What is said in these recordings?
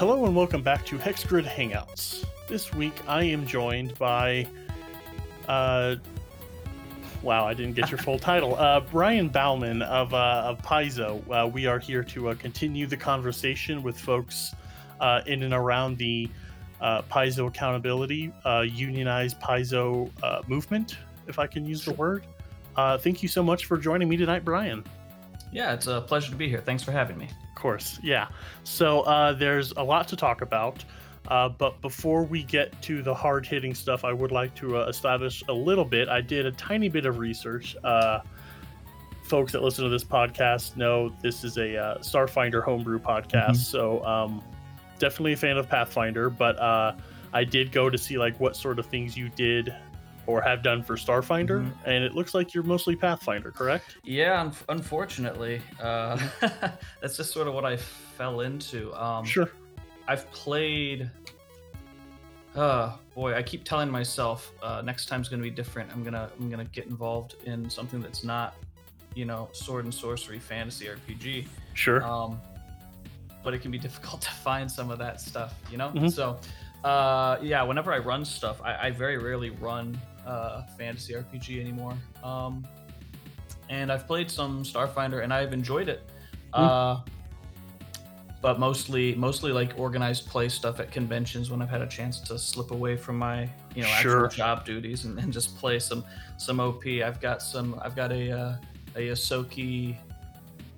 Hello and welcome back to Hexgrid Hangouts. This week I am joined by, uh, wow, I didn't get your full title, uh, Brian Bauman of, uh, of Paizo. Uh, we are here to uh, continue the conversation with folks uh, in and around the uh, Paizo accountability, uh, unionized Paizo uh, movement, if I can use the word. Uh, thank you so much for joining me tonight, Brian. Yeah, it's a pleasure to be here. Thanks for having me. Of course, yeah. So uh, there's a lot to talk about. Uh, but before we get to the hard hitting stuff, I would like to uh, establish a little bit. I did a tiny bit of research. Uh, folks that listen to this podcast know this is a uh, Starfinder homebrew podcast. Mhm. So um, definitely a fan of Pathfinder. But uh, I did go to see like what sort of things you did or have done for Starfinder, Mhm. and it looks like you're mostly Pathfinder, correct? Yeah, un- unfortunately, uh, that's just sort of what I fell into. Um, sure. I've played. Uh, boy, I keep telling myself uh, next time's gonna be different. I'm gonna I'm gonna get involved in something that's not, you know, sword and sorcery fantasy RPG. Sure. um, but it can be difficult to find some of that stuff, you know. Mhm. So, uh, yeah, whenever I run stuff, I, I very rarely run uh, fantasy RPG anymore. Um, and I've played some Starfinder, and I've enjoyed it. Uh, but mostly, mostly like organized play stuff at conventions when I've had a chance to slip away from my, you know, Sure. actual job duties and, and just play some some OP. I've got some. I've got a uh, a Ysoki.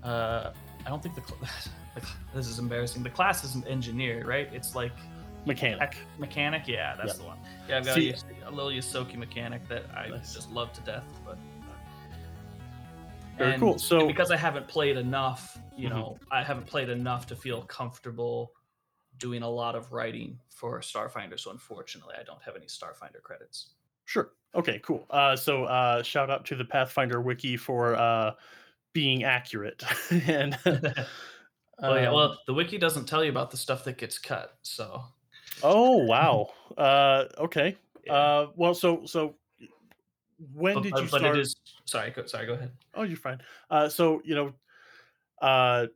Uh, I don't think the, cl- the this is embarrassing. The class isn't engineer, right? It's like Mechanic. mechanic. Yeah, that's the one. Yeah, I've got See- a, a little Ysoki mechanic that I Nice. just love to death. But Very and- cool. So- because I haven't played enough, you Mhm. know, I haven't played enough to feel comfortable doing a lot of writing for Starfinder. So unfortunately, I don't have any Starfinder credits. Sure. Okay, cool. Uh, so uh, shout out to the Pathfinder wiki for uh, being accurate. and Oh yeah, um, well, the wiki doesn't tell you about the stuff that gets cut. So oh wow. Uh, okay. Uh, well, so so when but, did you but start? it is sorry. Go, sorry, go ahead. Oh, you're fine. Uh, so you know, uh,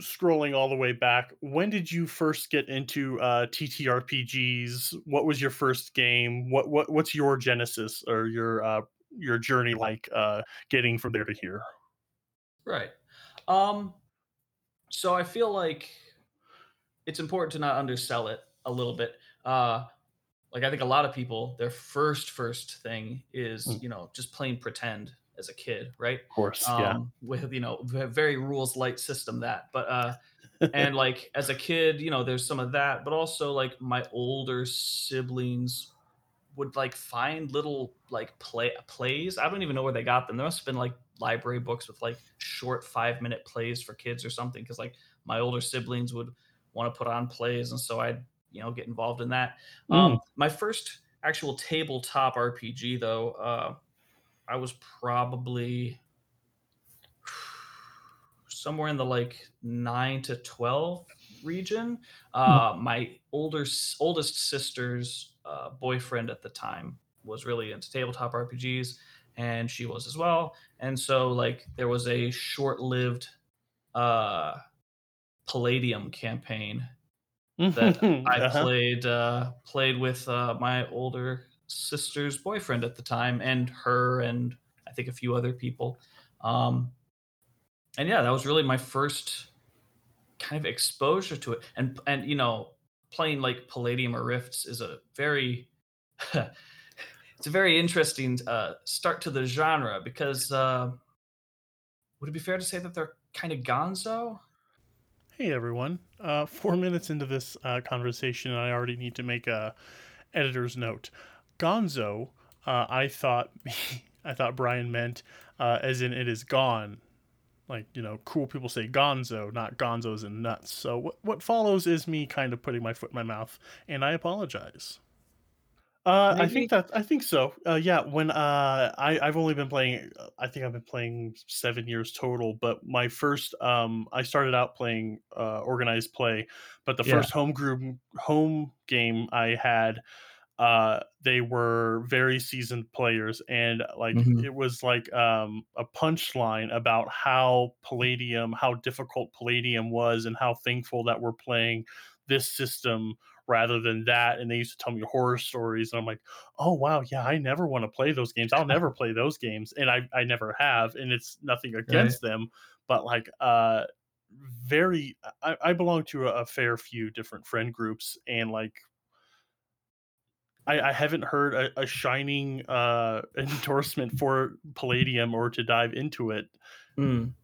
scrolling all the way back, when did you first get into uh, TTRPGs? What was your first game? What what what's your genesis or your uh, your journey like uh, getting from there to here? Right. Um so I feel like it's important to not undersell it a little bit. Uh like I think a lot of people their first first thing is, Mm. you know, just plain pretend as a kid, right? Of course, Um yeah. with you know, very rules light system that. But uh and like as a kid, you know, there's some of that, but also like my older siblings would like find little like play plays. I don't even know where they got them. There must have been like library books with like short five minute plays for kids or something. Because like my older siblings would want to put on plays, and so I'd you know get involved in that. Um, my first actual tabletop RPG though, uh, I was probably somewhere in the like nine to twelve region. Uh, my older oldest sister's uh, boyfriend at the time was really into tabletop RPGs, and she was as well. And so like there was a short-lived uh, Palladium campaign that I Uh-huh. played uh, played with uh, my older sister's boyfriend at the time, and her, and I think a few other people. Um, and yeah, that was really my first kind of exposure to it. And and you know, playing like Palladium or Rifts is a very it's a very interesting uh, start to the genre because uh, would it be fair to say that they're kind of gonzo? Hey everyone. Uh, four minutes into this uh, conversation, I already need to make a editor's note. Gonzo, uh, I thought I thought Brian meant uh, as in it is gone. Like you know, cool people say Gonzo, not Gonzos and nuts. So what what follows is me kind of putting my foot in my mouth, and I apologize. Uh, I think that I think so. Uh, yeah, when uh, I I've only been playing. uh, I think I've been playing seven years total. But my first, um, I started out playing uh, organized play, but the Yeah. first home group home game I had uh they were very seasoned players and like Mhm. it was like um a punchline about how palladium how difficult palladium was and how thankful that we're playing this system rather than that and they used to tell me horror stories and i'm like oh wow yeah i never want to play those games i'll never play those games and i i never have and it's nothing Right. against them but like uh very i, I belong to a, a fair few different friend groups and like I, I haven't heard a, a shining uh, endorsement for Palladium or to dive into it. Mm,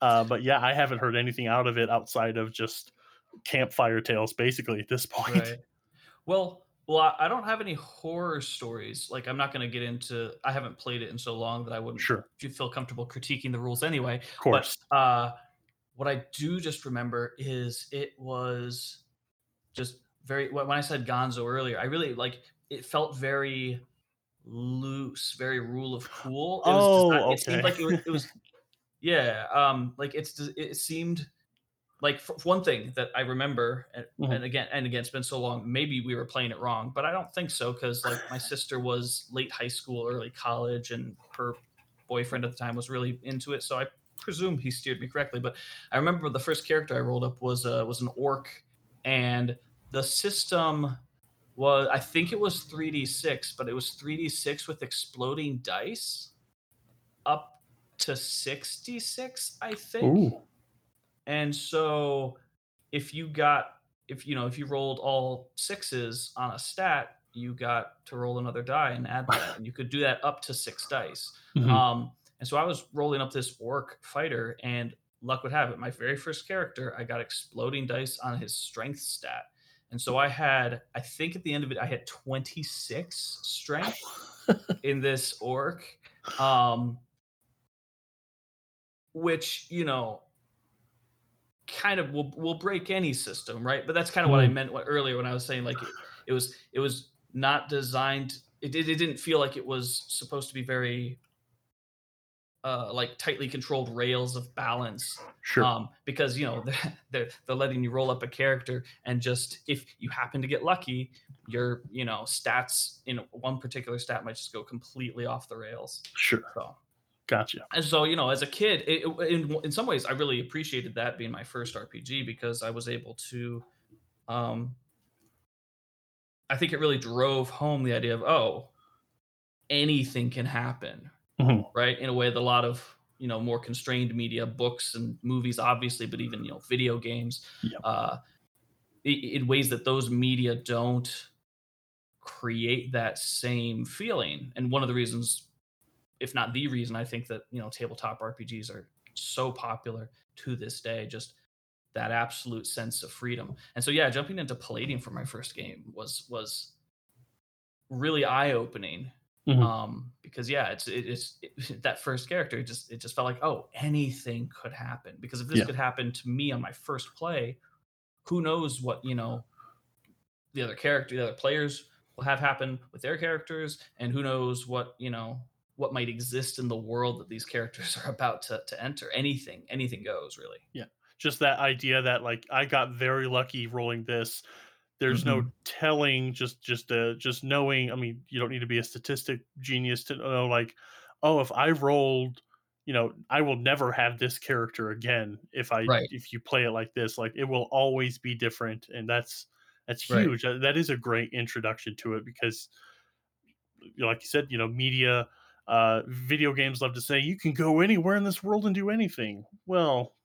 Uh, but yeah, I haven't heard anything out of it outside of just campfire tales, basically at this point. right. Well, well, I, don't have any horror stories. Like, I'm not going to get into. I haven't played it in so long that I wouldn't Sure, feel comfortable critiquing the rules anyway. of But course. uh, what I do just remember is it was just very. When I said Gonzo earlier, I really like. It felt very loose, very rule of cool. It was just. not- Oh, It seemed like it was. It was yeah. Um. Like it's. It seemed like one thing that I remember, and, Mhm. and again, and again, it's been so long. Maybe we were playing it wrong, but I don't think so because like my sister was late high school, early college, and her boyfriend at the time was really into it. So I presume he steered me correctly. But I remember the first character I rolled up was uh, was an orc, and the system was I think it was three d six, but it was three d six with exploding dice, up to sixty six, I think. Ooh, And so if you got if you know if you rolled all sixes on a stat, you got to roll another die and add that. And you could do that up to six dice. Mhm. Um and so I was rolling up this orc fighter and luck would have it. My very first character, I got exploding dice on his strength stat. And so I had, I think at the end of it, I had 26 strength in this orc. Um which, you know, kind of will will break any system, right? But that's kind of what I Mhm. meant earlier when I was saying like it, it was it was not designed. It, it it didn't feel like it was supposed to be very uh like tightly controlled rails of balance sure, um because you know they're, they're they're letting you roll up a character and just if you happen to get lucky your you know stats in one particular stat might just go completely off the rails sure. so Gotcha. and so, you know, as a kid, it, in in some ways, I really appreciated that being my first RPG because I was able to, um, I think it really drove home the idea of oh, anything can happen, Mhm. right? In a way that a lot of you know more constrained media, books and movies, obviously, but even you know video games, Yep. uh, in ways that those media don't create that same feeling. And one of the reasons if not the reason I think that you know tabletop RPGs are so popular to this day. Just that absolute sense of freedom. And so yeah, jumping into Palladium for my first game was was really eye opening. Mhm. Um, because yeah, it's it, it's it, that first character. It just it just felt like oh anything could happen. Because if this Yeah. could happen to me on my first play, who knows what you know the other character, the other players will have happen with their characters, and who knows what you know what might exist in the world that these characters are about to, to enter. Anything, anything goes, really. Yeah. Just that idea that like I got very lucky rolling this. There's no Mhm. telling, just just uh just knowing. I mean, you don't need to be a statistic genius to know like, oh, if I rolled, you know, I will never have this character again if I Right, if you play it like this. Like it will always be different, and that's that's huge. That that is a great introduction to it because like you said, you know, media, uh, video games love to say you can go anywhere in this world and do anything. Well,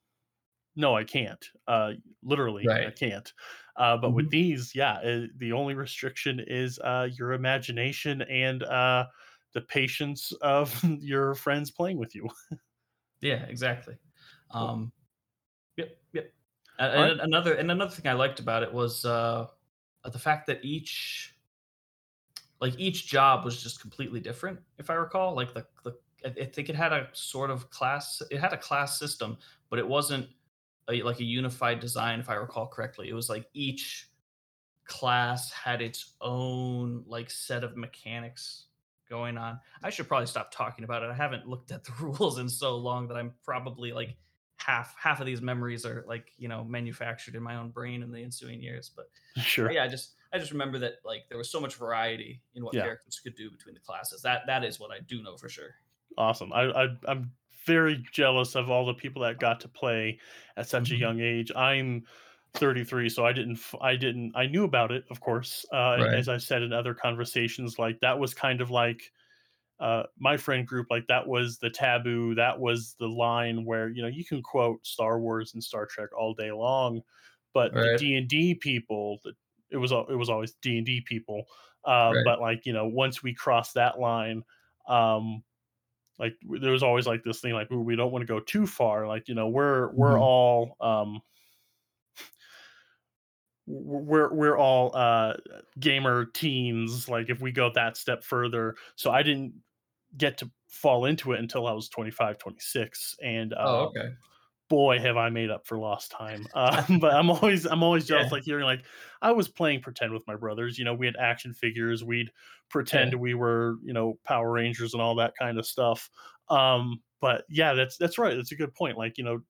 no, I can't. Uh, literally, I can't. Uh, but with Mhm. these, yeah, uh, the only restriction is uh, your imagination and uh, the patience of your friends playing with you. Yeah, exactly. Um, yep, yep. And, right. another and another thing I liked about it was uh, the fact that each like each job was just completely different if i recall like the, the i think it had a sort of class it had a class system but it wasn't a, like a unified design if i recall correctly. It was like each class had its own like set of mechanics going on. I should probably stop talking about it. I haven't looked at the rules in so long that i'm probably like half half of these memories are like you know manufactured in my own brain in the ensuing years but but Sure. yeah, I just I just remember that like there was so much variety in what Yeah. characters could do between the classes. That that is what I do know for sure. Awesome. I, I I'm very jealous of all the people that got to play at such a Mhm. young age. I'm 33, so I didn't i didn't I knew about it, of course. Uh, Right. as I've said in other conversations, like that was kind of like uh, my friend group, like that was the taboo. That was the line where you know you can quote Star Wars and Star Trek all day long, but the D and D people, the- it was it was always D and D people. Uh, Right. but like you know, once we crossed that line, um, like there was always like this thing like we don't want to go too far like you know we're we're Mhm. all um we're we're all uh gamer teens like if we go that step further so i didn't get to fall into it until i was 25 26 and Oh, uh okay. Boy have i made up for lost time um, but i'm always i'm always jealous Yeah. like hearing like i was playing pretend with my brothers you know we had action figures we'd pretend Yeah. we were you know power rangers and all that kind of stuff um but yeah that's that's right that's a good point like you know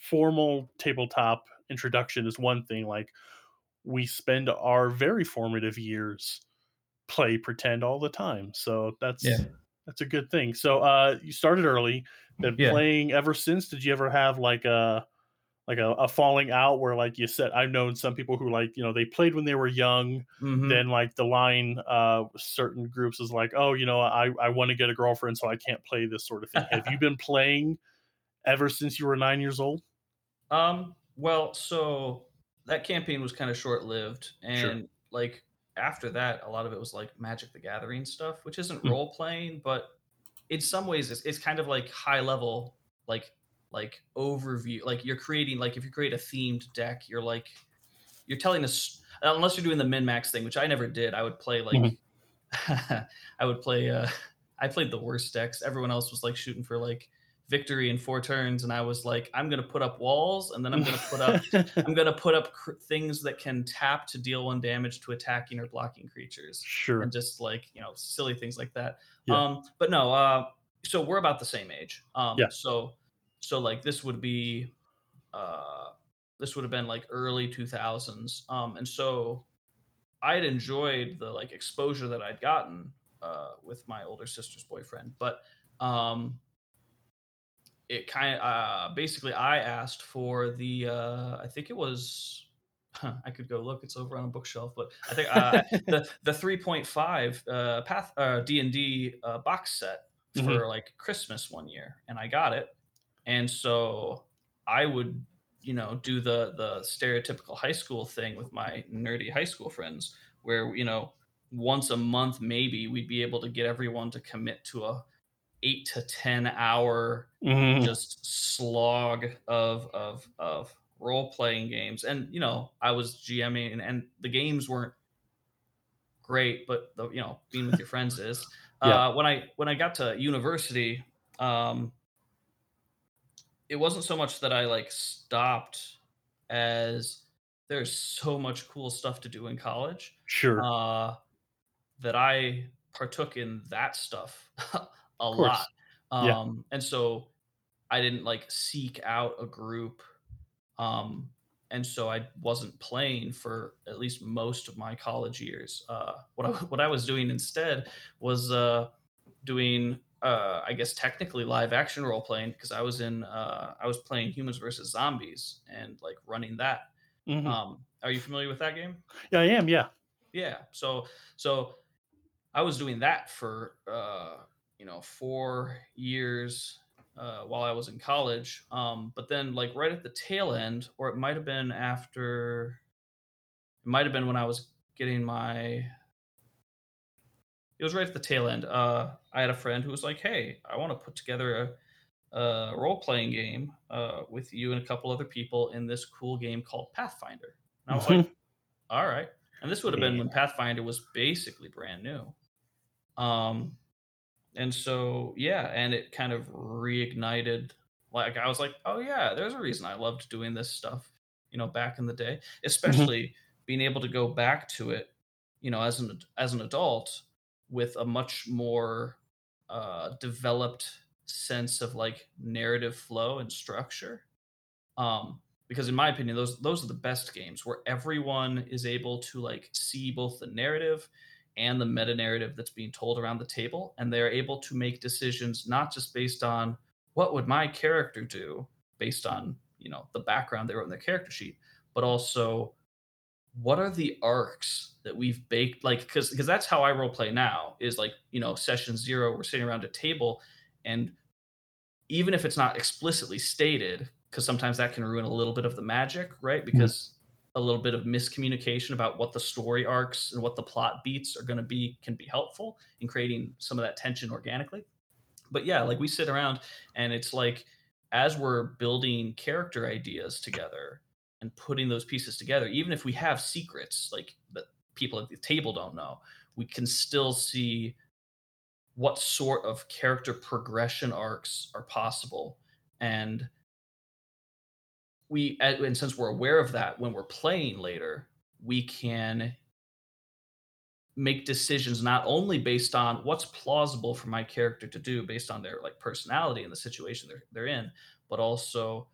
formal tabletop introduction is one thing like we spend our very formative years play pretend all the time so that's Yeah. that's a good thing so uh you started early been Yeah. playing ever since did you ever have like a like a, a falling out where like you said i've known some people who like you know they played when they were young Mhm. then like the line uh certain groups is like oh you know i i want to get a girlfriend so i can't play this sort of thing have you been playing ever since you were nine years old Um, well, so that campaign was kind of short-lived, Sure. and like after that, a lot of it was like Magic the Gathering stuff, which isn't Hmm. role playing, but in some ways it's, it's kind of like high level, like like overview. Like you're creating like if you create a themed deck, you're like you're telling us unless you're doing the min max thing, which I never did. I would play like Mhm. I would play uh I played the worst decks. Everyone else was like shooting for like victory in four turns and I was like I'm going to put up walls and then I'm going to put up I'm going to put up cr- things that can tap to deal one damage to attacking or blocking creatures sure and just like, you know, silly things like that. Yeah. Um but no, uh so we're about the same age. Um Yeah. so so like this would be uh this would have been like early 2000s. Um and so i'd enjoyed the like exposure that I'd gotten uh, with my older sister's boyfriend, but um, it kind of uh, basically I asked for the uh, I think it was huh, I could go look it's over on a bookshelf, but I think uh, the the three point five uh, path uh, D and D uh, box set for Mhm. like Christmas one year, and I got it, and so I would you know do the the stereotypical high school thing with my nerdy high school friends where you know once a month maybe we'd be able to get everyone to commit to a 8 to 10 hour Mhm. just slog of of of role playing games and you know I was GMing and, and the games weren't great but the you know being with your friends is Yeah. uh when I when I got to university um it wasn't so much that I like stopped as there's so much cool stuff to do in college sure uh, that I partook in that stuff a lot. Yeah. Um, and so I didn't like seek out a group. Um, and so I wasn't playing for at least most of my college years. Uh, what I, what I was doing instead was uh, doing, uh, I guess technically live action role playing because I was in, uh, I was playing Humans versus Zombies and like running that. Mhm. Um, are you familiar with that game? yeah i am yeah Yeah. So so I was doing that for uh, you know four years uh, while I was in college. Um, but then like right at the tail end, or it might have been after, it might have been when I was getting my. It was right at the tail end. Uh, I had a friend who was like, "Hey, I want to put together a, a role playing game uh, with you and a couple other people in this cool game called Pathfinder." And I was like, all right. And this would have been when Pathfinder was basically brand new. Um, and so yeah, and it kind of reignited. Like I was like, oh yeah, there's a reason I loved doing this stuff, you know, back in the day. Especially being able to go back to it, you know, as an as an adult with a much more uh, developed sense of like narrative flow and structure. Um, because in my opinion those those are the best games where everyone is able to like see both the narrative and the meta narrative that's being told around the table and they're able to make decisions not just based on what would my character do based on you know the background they wrote in their character sheet but also what are the arcs that we've baked like because because that's how i role play now is like you know session zero we're sitting around a table and even if it's not explicitly stated because sometimes that can ruin a little bit of the magic right? Mm-hmm. Because a little bit of miscommunication about what the story arcs and what the plot beats are going to be can be helpful in creating some of that tension organically. But yeah like we sit around and it's like as we're building character ideas together and putting those pieces together even if we have secrets like that people at the table don't know we can still see what sort of character progression arcs are possible. And we and since we're aware of that when we're playing later we can make decisions not only based on what's plausible for my character to do based on their like personality and the situation they're, they're in but also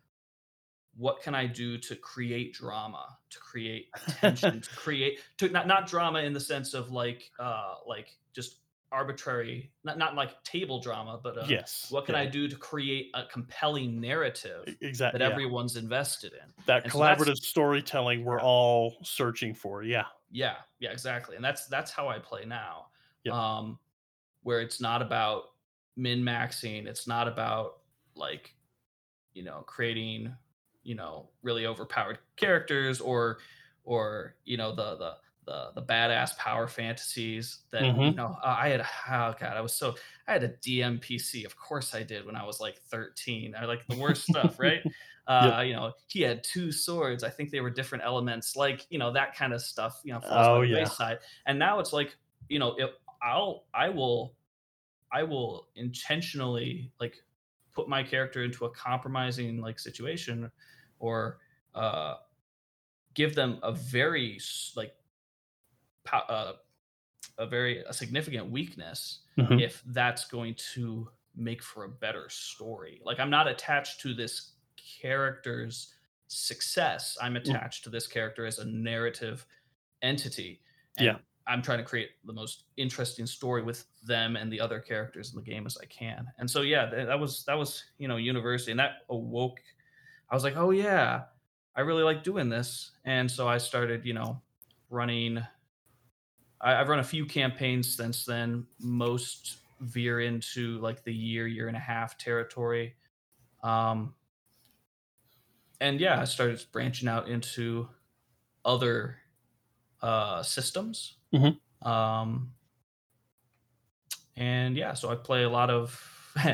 what can i do to create drama to create tension to create to not, not drama in the sense of like uh like just arbitrary not not like table drama but uh, yes what can yeah. i do to create a compelling narrative exactly that yeah. everyone's invested in that And collaborative that's- storytelling we're Yeah. all searching for yeah yeah yeah exactly and that's that's how i play now Yep. um where it's not about min maxing it's not about like you know creating you know really overpowered characters or or you know the the the, the badass power fantasies that you Mhm. know I had oh god I was so I had a DMPC of course I did when I was like 13 I like the worst stuff right uh you know he had two swords I think they were different elements like you know that kind of stuff you know Oh, yeah. wayside and now it's like you know it, I'll I will I will intentionally like put my character into a compromising like situation or uh give them a very like uh, a very a significant weakness Mhm. if that's going to make for a better story. Like i'm not attached to this character's success. I'm attached to this character as a narrative entity. And Yeah. i'm trying to create the most interesting story with them and the other characters in the game as i can. And so yeah th- that was that was you know university. And that awoke i was like oh yeah i really like doing this. And so i started you know running I, I've run a few campaigns since then. Most veer into like the year, year and a half territory. Um, and yeah, I started branching out into other uh, systems. Mhm. Um, and yeah, so I play a lot of.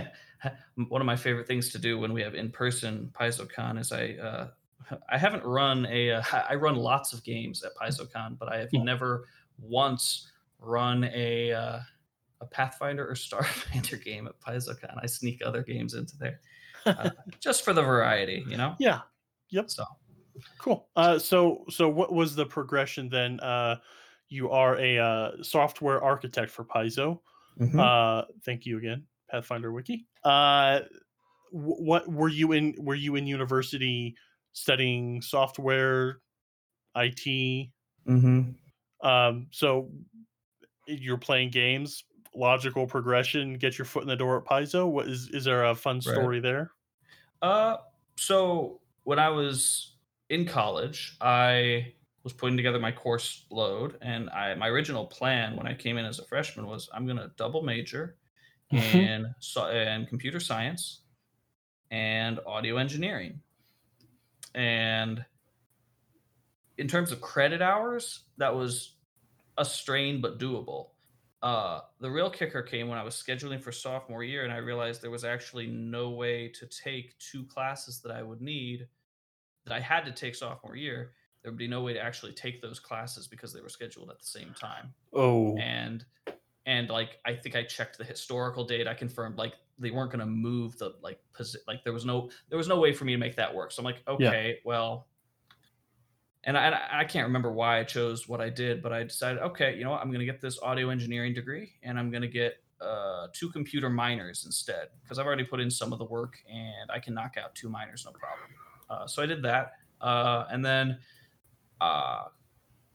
one of my favorite things to do when we have in-person PaizoCon is I uh, I haven't run a uh, I run lots of games at PaizoCon, but I have Yeah. never once run a uh, a Pathfinder or Starfinder game at PaizoCon. I sneak other games into there uh, just for the variety, you know. yeah Yep. So cool uh so so what was the progression then uh you are a uh, software architect for paizo Mm-hmm. uh thank you again pathfinder wiki uh what were you in were you in university studying software it mm-hmm. Um so you're playing games logical progression get your foot in the door at paizo what is is there a fun Right. story there Uh, so when I was in college, I was putting together my course load, and I my original plan when I came in as a freshman was I'm gonna double major Mhm. in so in computer science and audio engineering, and in terms of credit hours, that was a strain but doable. Uh, the real kicker came when I was scheduling for sophomore year, and I realized there was actually no way to take two classes that I would need that I had to take sophomore year. There would be no way to actually take those classes because they were scheduled at the same time. oh And and like I think I checked the historical date. I confirmed like they weren't going to move the like posi- like there was no there was no way for me to make that work. So I'm like, okay, well, and I, and I can't remember why I chose what I did, but I decided, okay, you know what, I'm going to get this audio engineering degree, and I'm going to get uh, two computer minors instead because I've already put in some of the work, and I can knock out two minors no problem. Uh, so I did that, uh, and then uh,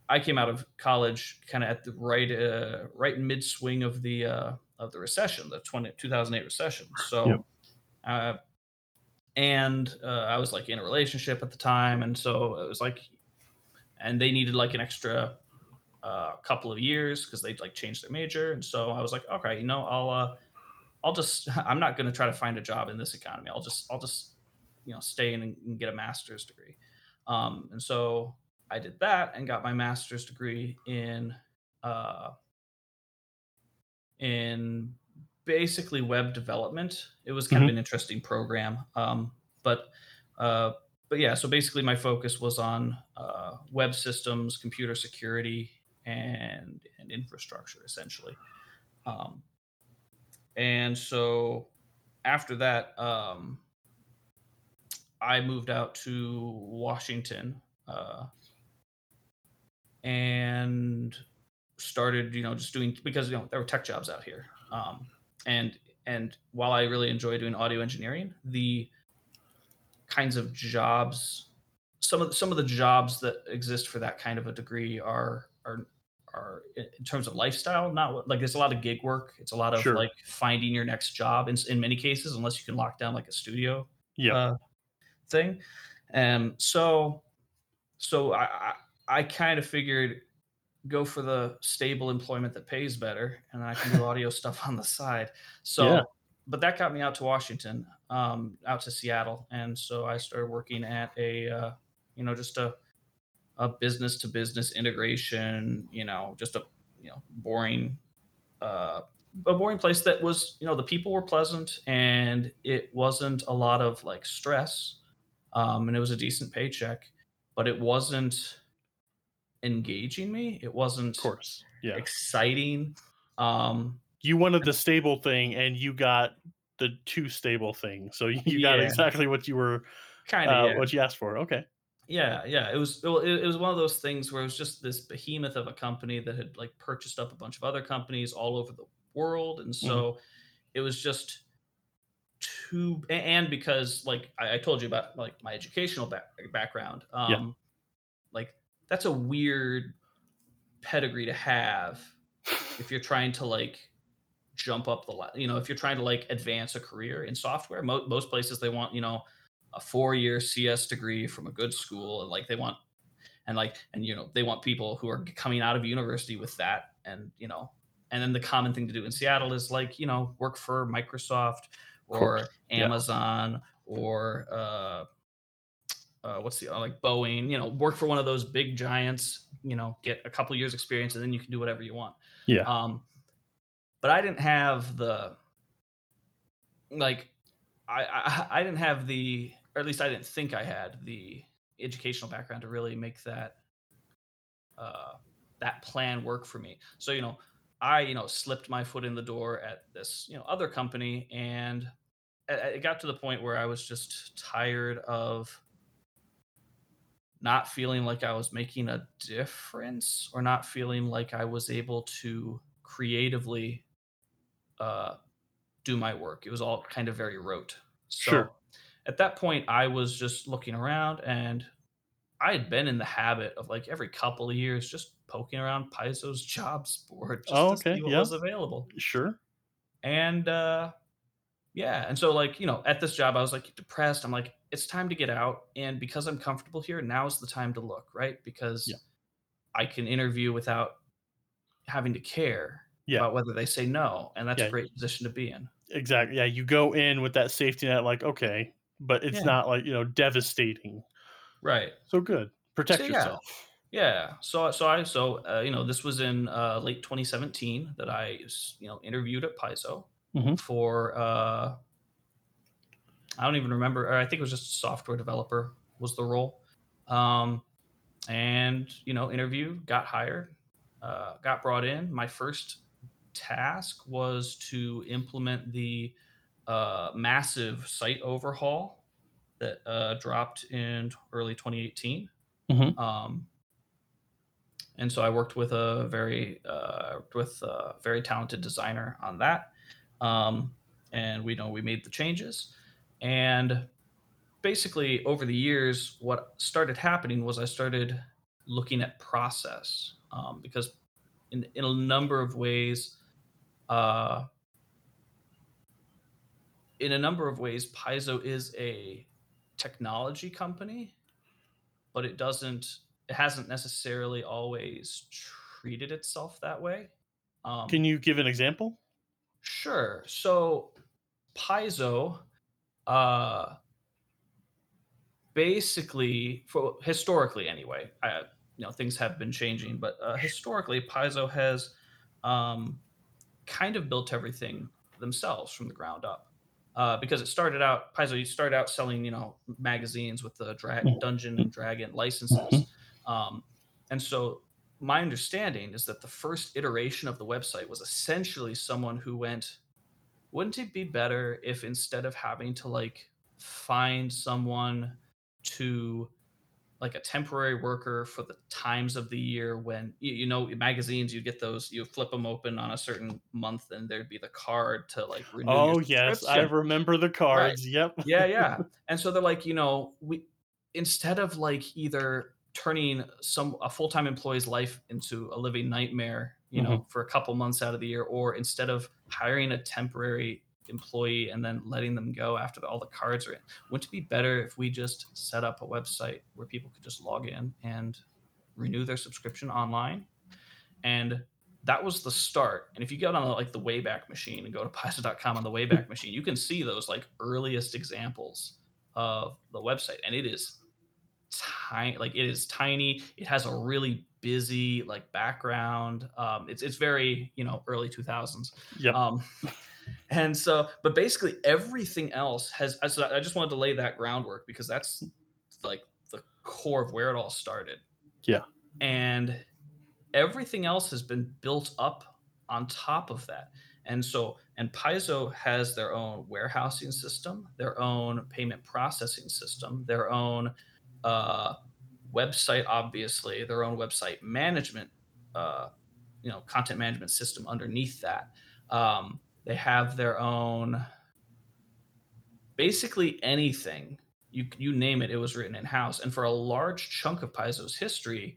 I came out of college kind of at the right uh, right mid swing of the uh, of the recession, the 20, 2008 recession. So, Yep. uh, and uh, I was like in a relationship at the time, and so it was like, and they needed like an extra uh, couple of years because they'd like changed their major, and so I was like, okay, you know, I'll uh, I'll just I'm not going to try to find a job in this economy. I'll just I'll just you know stay in and, get a master's degree. Um, and so I did that and got my master's degree in uh, in basically web development. It was kind Mhm. of an interesting program, um, but uh, but yeah. So basically, my focus was on uh, web systems, computer security, and and infrastructure essentially. Um, and so after that, um, I moved out to Washington uh, and started, you know, just doing because you know there were tech jobs out here. Um, and and while I really enjoy doing audio engineering, the kinds of jobs, some of the, some of the jobs that exist for that kind of a degree are are are in terms of lifestyle not like there's a lot of gig work it's a lot of Sure. like finding your next job in, in many cases unless you can lock down like a studio Yeah. uh, thing. And so, so I, I, I kind of figured go for the stable employment that pays better, and then I can do audio stuff on the side. So, Yeah. but that got me out to Washington, um, out to Seattle, and so I started working at a, uh, you know, just a, a business to business integration. You know, just a, you know, boring. Uh, a boring place that was you know the people were pleasant and it wasn't a lot of like stress um, and it was a decent paycheck but it wasn't engaging me it wasn't Of course. Yeah. exciting um, You wanted the stable thing and you got the too stable thing. So you got Yeah. exactly what you were kind uh, of yeah. what you asked for. Okay. yeah yeah it was well, it, was one of those things where it was just this behemoth of a company that had like purchased up a bunch of other companies all over the world and so it was just too and because like I, I told you about like my educational back, background um Yeah. like that's a weird pedigree to have if you're trying to like jump up the you know if you're trying to like advance a career in software mo- most places they want you know a four year cs degree from a good school and like they want and like and you know they want people who are coming out of university with that and you know and then the common thing to do in seattle is like you know work for microsoft or course, yeah. amazon or uh uh, what's the uh, like Boeing, you know, work for one of those big giants, you know, get a couple years experience and then you can do whatever you want. Yeah. Um, but I didn't have the like, I, I I didn't have the, or at least I didn't think I had the educational background to really make that uh, that plan work for me. So you know, I you know slipped my foot in the door at this you know other company, and it it got to the point where I was just tired of not feeling like I was making a difference or not feeling like I was able to creatively uh, do my work. It was all kind of very rote. So Sure. at that point, I was just looking around and I had been in the habit of like every couple of years just poking around Paizo's jobs board just Oh, to okay, see what yeah. was available. Sure. And uh yeah, and so like, you know, at this job I was like depressed. I'm like it's time to get out and because I'm comfortable here, now's the time to look, right? Because Yeah. I can interview without having to care Yeah. about whether they say no, and that's Yeah. a great position to be in. Exactly. Yeah. You go in with that safety net, like, okay, but it's Yeah. not like, you know, devastating. Right. So good. Protect So, yourself. Yeah. So so I so uh, you know this was in uh, late 2017 that I you know interviewed at Paizo Mhm. for uh, I don't even remember. Or I think it was just a software developer was the role, um, and you know interview got hired, uh, got brought in. My first task was to implement the uh, massive site overhaul that uh, dropped in early 2018. Mhm. Um, and so I worked with a very uh, with a very talented designer on that, um, and we know we made the changes, and basically over the years, what started happening was I started looking at process um, because in in a number of ways, uh, in a number of ways, Paizo is a technology company, but it doesn't. It hasn't necessarily always treated itself that way. Um, Can you give an example? Sure. So Paizo, uh, basically, for historically anyway, I, you know things have been changing, but uh, historically, Paizo has um, kind of built everything themselves from the ground up. Uh, because it started out, Paizo you started out selling, you know, magazines with the Dra- Mhm. Dungeon and Dragon licenses, Mhm. um, and so my understanding is that the first iteration of the website was essentially someone who went, wouldn't it be better if instead of having to like find someone to like a temporary worker for the times of the year when you, you know magazines you get those you flip them open on a certain month and there'd be the card to like renew Oh yes, I remember the cards. Yep. yeah yeah and so they're like you know we instead of like either turning some a full-time employee's life into a living nightmare you know mm-hmm. for a couple months out of the year or instead of hiring a temporary employee and then letting them go after the, all the cards are in. Wouldn't it be better if we just set up a website where people could just log in and renew their subscription online? And that was the start. And if you go on like the wayback machine and go to paizo.com on the wayback machine you can see those like earliest examples of the website. And it is tiny like it is tiny. It has a really busy like background. Um it's it's very you know early 2000s Yeah. um and so but basically everything else has I- so i just wanted to lay that groundwork because that's like the core of where it all started. Yeah. and everything else has been built up on top of that. And so and paizo has their own warehousing system their own payment processing system their own uh, website obviously their own website management uh, you know content management system underneath that. Um, they have their own basically anything you you name it it was written in house and for a large chunk of paizo's history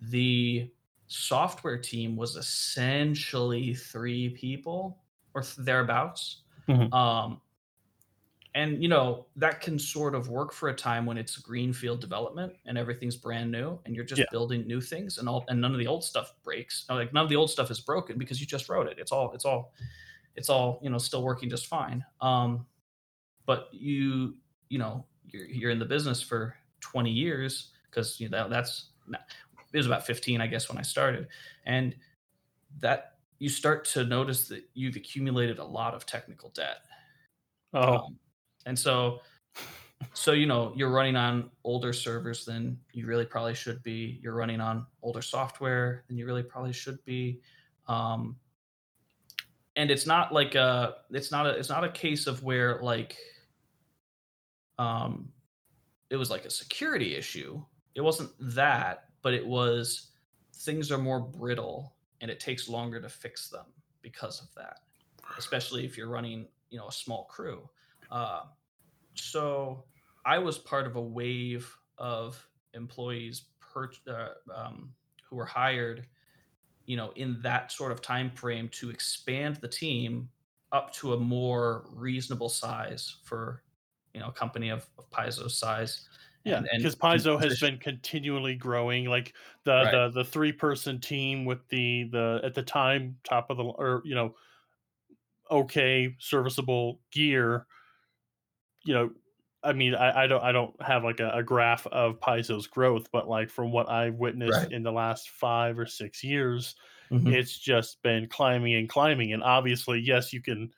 the software team was essentially three people or th- thereabouts Mhm. um, and you know that can sort of work for a time when it's greenfield development and everything's brand new and you're just Yeah. building new things and all and none of the old stuff breaks like none of the old stuff is broken because you just wrote it it's all it's all it's all you know still working just fine. Um but you you know you're, you're in the business for 20 years because you know that's it was about 15 i guess when i started. And that you start to notice that you've accumulated a lot of technical debt. Oh, um, and so so you know you're running on older servers than you really probably should be. You're running on older software than you really probably should be. Um, and it's not like a it's not a it's not a case of where like um it was like a security issue. It wasn't that but it was things are more brittle and it takes longer to fix them because of that especially if you're running you know a small crew. Uh, so i was part of a wave of employees per, uh, um, who were hired you know in that sort of time frame to expand the team up to a more reasonable size for you know a company of, of Paizo's size yeah. Because Paizo has been continually growing. Like the Right. the the three person team with the the at the time top of the or you know okay serviceable gear. You know, I mean, I, I don't I don't have like a, a graph of Paizo's growth, but like from what I've witnessed Right. in the last five or six years, Mhm. it's just been climbing and climbing and obviously yes you can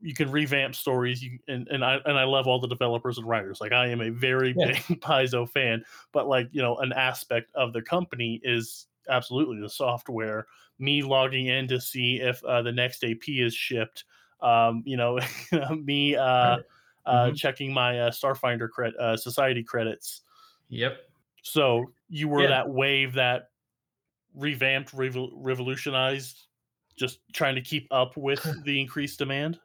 you can revamp stories you and, and i and i love all the developers and writers like i am a very Yeah. big paizo fan but like you know an aspect of the company is absolutely the software me logging in to see if uh, the next ap is shipped um you know me uh Right. Uh Mhm. checking my uh, starfinder uh, society credits yep so you were Yeah. that wave that revamped, revol- revolutionized, just trying to keep up with the increased demand.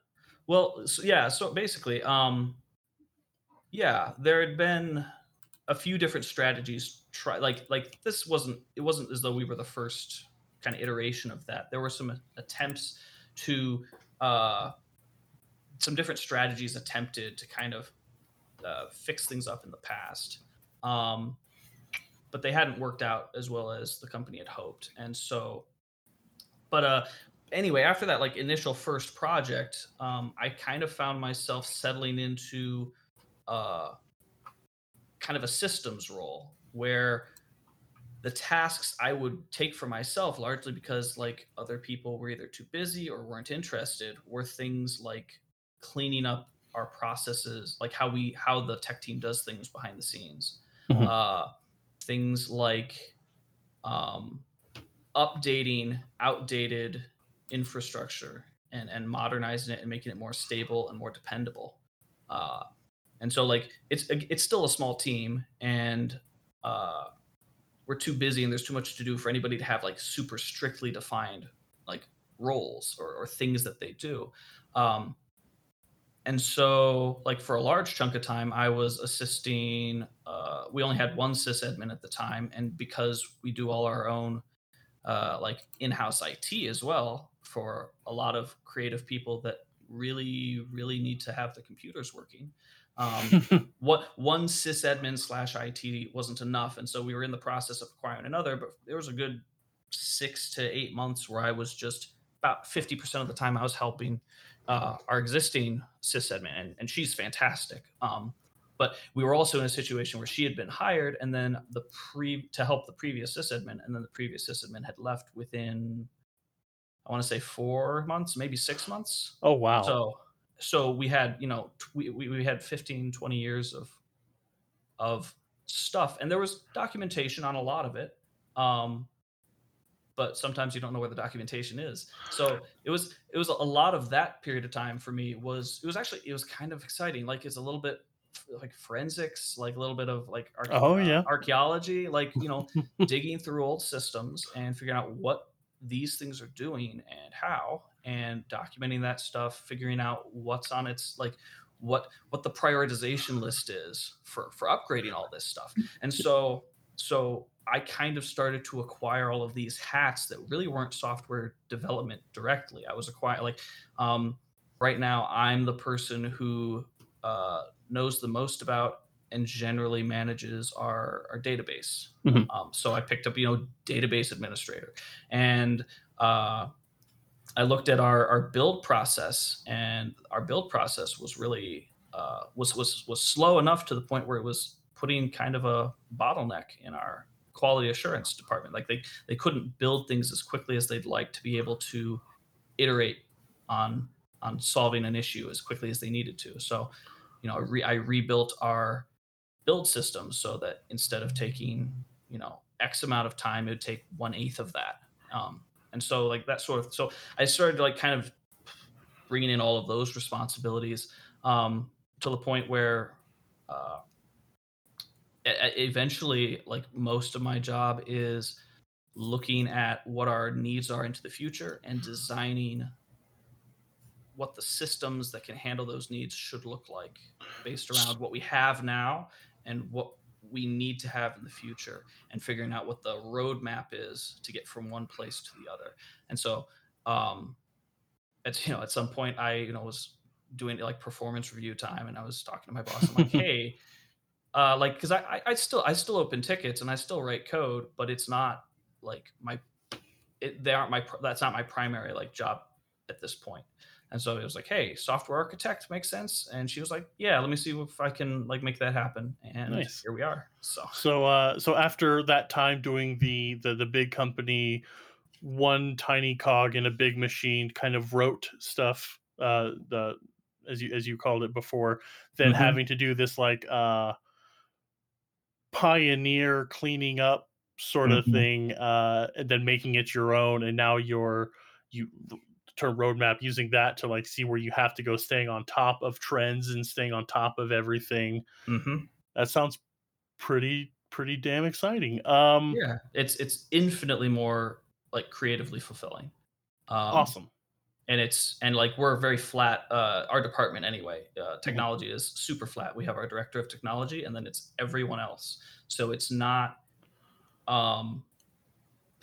Well, so, yeah. So basically, um, Yeah, there had been a few different strategies try like like this wasn't it wasn't as though we were the first kind of iteration of that. There were some attempts to uh some different strategies attempted to kind of uh, fix things up in the past. Um, but they hadn't worked out as well as the company had hoped. And so, but uh, anyway, after that like initial first project, um, I kind of found myself settling into uh, kind of a systems role where the tasks I would take for myself, largely because like other people were either too busy or weren't interested, were things like cleaning up our processes, like how we how the tech team does things behind the scenes. Mm-hmm. Uh, things like um, updating outdated infrastructure and and modernizing it and making it more stable and more dependable. Uh, and so like it's it's still a small team and uh, we're too busy and there's too much to do for anybody to have like super strictly defined like roles or, or things that they do. Um, and so like for a large chunk of time i was assisting uh, we only had one sysadmin at the time and because we do all our own uh, like in-house it as well for a lot of creative people that really really need to have the computers working um, what one sysadmin slash it wasn't enough and so we were in the process of acquiring another but there was a good six to eight months where i was just about 50% of the time i was helping uh, our existing sysadmin, and, and she's fantastic. Um, but we were also in a situation where she had been hired, and then the pre to help the previous sysadmin, and then the previous sysadmin had left within, I want to say four months, maybe six months. Oh wow! So so we had you know we, we had 15 20 years of of stuff and there was documentation on a lot of it um but sometimes you don't know where the documentation is. So it was it was a lot of that period of time for me was it was actually it was kind of exciting. Like it's a little bit like forensics, like a little bit of like arche- oh yeah uh, archaeology, like you know digging through old systems and figuring out what these things are doing and how and documenting that stuff figuring out what's on its like what what the prioritization list is for for upgrading all this stuff and so so I kind of started to acquire all of these hats that really weren't software development directly. I was acquiring like um, right now I'm the person who uh, knows the most about and generally manages our, our database. Mm-hmm. Um, so I picked up, you know, database administrator, and uh, I looked at our, our build process, and our build process was really uh, was was was slow enough to the point where it was putting kind of a bottleneck in our quality assurance department. Like they they couldn't build things as quickly as they'd like to be able to iterate on on solving an issue as quickly as they needed to. So, you know, I, re- I rebuilt our build system so that instead of taking you know X amount of time, it would take one eighth of that. Um, and so like that sort of so I started like kind of bringing in all of those responsibilities um, to the point where uh, eventually like most of my job is looking at what our needs are into the future and designing what the systems that can handle those needs should look like based around what we have now and what we need to have in the future and figuring out what the roadmap is to get from one place to the other. And so um at you know at some point i you know was doing like performance review time and i was talking to my boss. I'm like hey uh, like because I, I, still I still open tickets and I still write code, but it's not like my it, they aren't my that's not my primary like job at this point. And so it was like, hey, software architect makes sense. And she was like, yeah, let me see if I can like make that happen. And nice. here we are. So so uh so after that time doing the the the big company one tiny cog in a big machine kind of wrote stuff uh the as you as you called it before then mm-hmm. having to do this like uh pioneer cleaning up sort of mm-hmm. thing uh and then making it your own and now you're you term roadmap using that to like see where you have to go staying on top of trends and staying on top of everything mm-hmm. that sounds pretty pretty damn exciting um yeah it's it's infinitely more like creatively fulfilling um, awesome and it's and like we're very flat uh our department anyway uh technology is super flat. We have our director of technology and then it's everyone else. So it's not um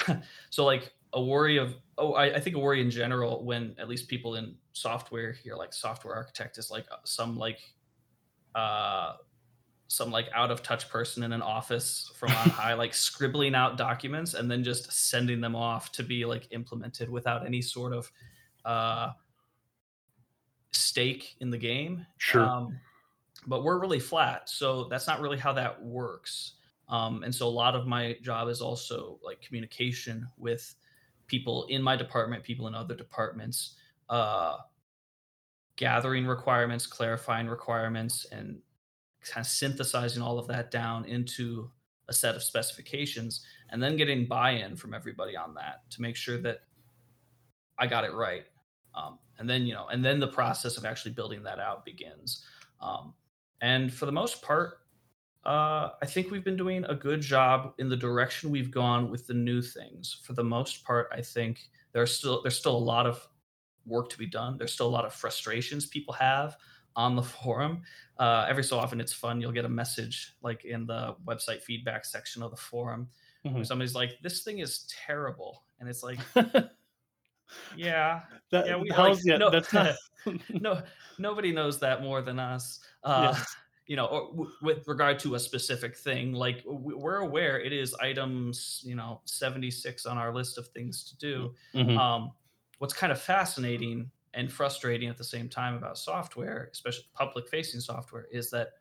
so like a worry of oh I, I think a worry in general when at least people in software here like software architect is like some like uh some like out of touch person in an office from on high like scribbling out documents and then just sending them off to be like implemented without any sort of uh stake in the game Sure. um but we're really flat so that's not really how that works um and so a lot of my job is also like communication with people in my department people in other departments uh gathering requirements clarifying requirements and kind of synthesizing all of that down into a set of specifications and then getting buy-in from everybody on that to make sure that i got it right. Um, and then you know and then the process of actually building that out begins. Um, and for the most part uh, i think we've been doing a good job in the direction we've gone with the new things. For the most part i think there's still there's still a lot of work to be done. There's still a lot of frustrations people have on the forum. Uh, every so often it's fun. You'll get a message like in the website feedback section of the forum. Mhm. somebody's like this thing is terrible. And it's like yeah that, yeah, we like yeah, no, that's not no, nobody knows that more than us. Uh, Yes. You know, or w- with regard to a specific thing, like w- we're aware it is items, you know, seventy six on our list of things to do. Mhm. Um, what's kind of fascinating and frustrating at the same time about software, especially public facing software, is that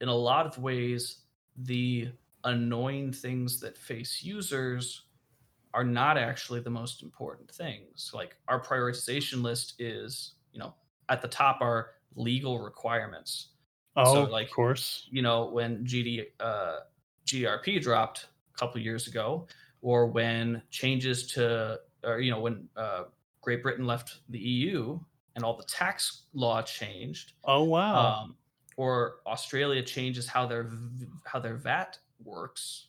in a lot of ways, the annoying things that face users are not actually the most important things. Like our prioritization list is, you know, at the top are legal requirements. oh like, of course You know, when GD uh, GRP dropped a couple years ago, or when changes to, or you know, when uh, Great Britain left the EU and all the tax law changed, oh wow um, or Australia changes how their how their VAT works.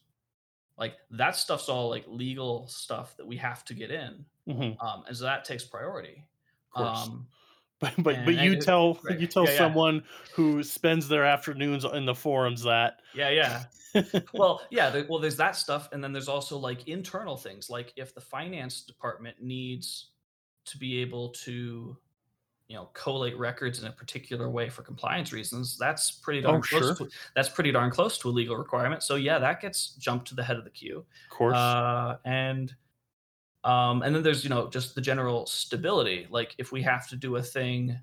Like that stuff's all like legal stuff that we have to get in, Mhm. um, and so that takes priority. Um, but but, and- but you and tell right. you tell Yeah, yeah. someone who spends their afternoons in the forums that yeah, yeah. Well, yeah. There, well, there's that stuff, and then there's also like internal things, like if the finance department needs to be able to, you know, collate records in a particular way for compliance reasons. That's pretty darn Oh, close. sure. To, that's pretty darn close to a legal requirement. So yeah, that gets jumped to the head of the queue. of course uh, and um, and then there's you know just the general stability. Like if we have to do a thing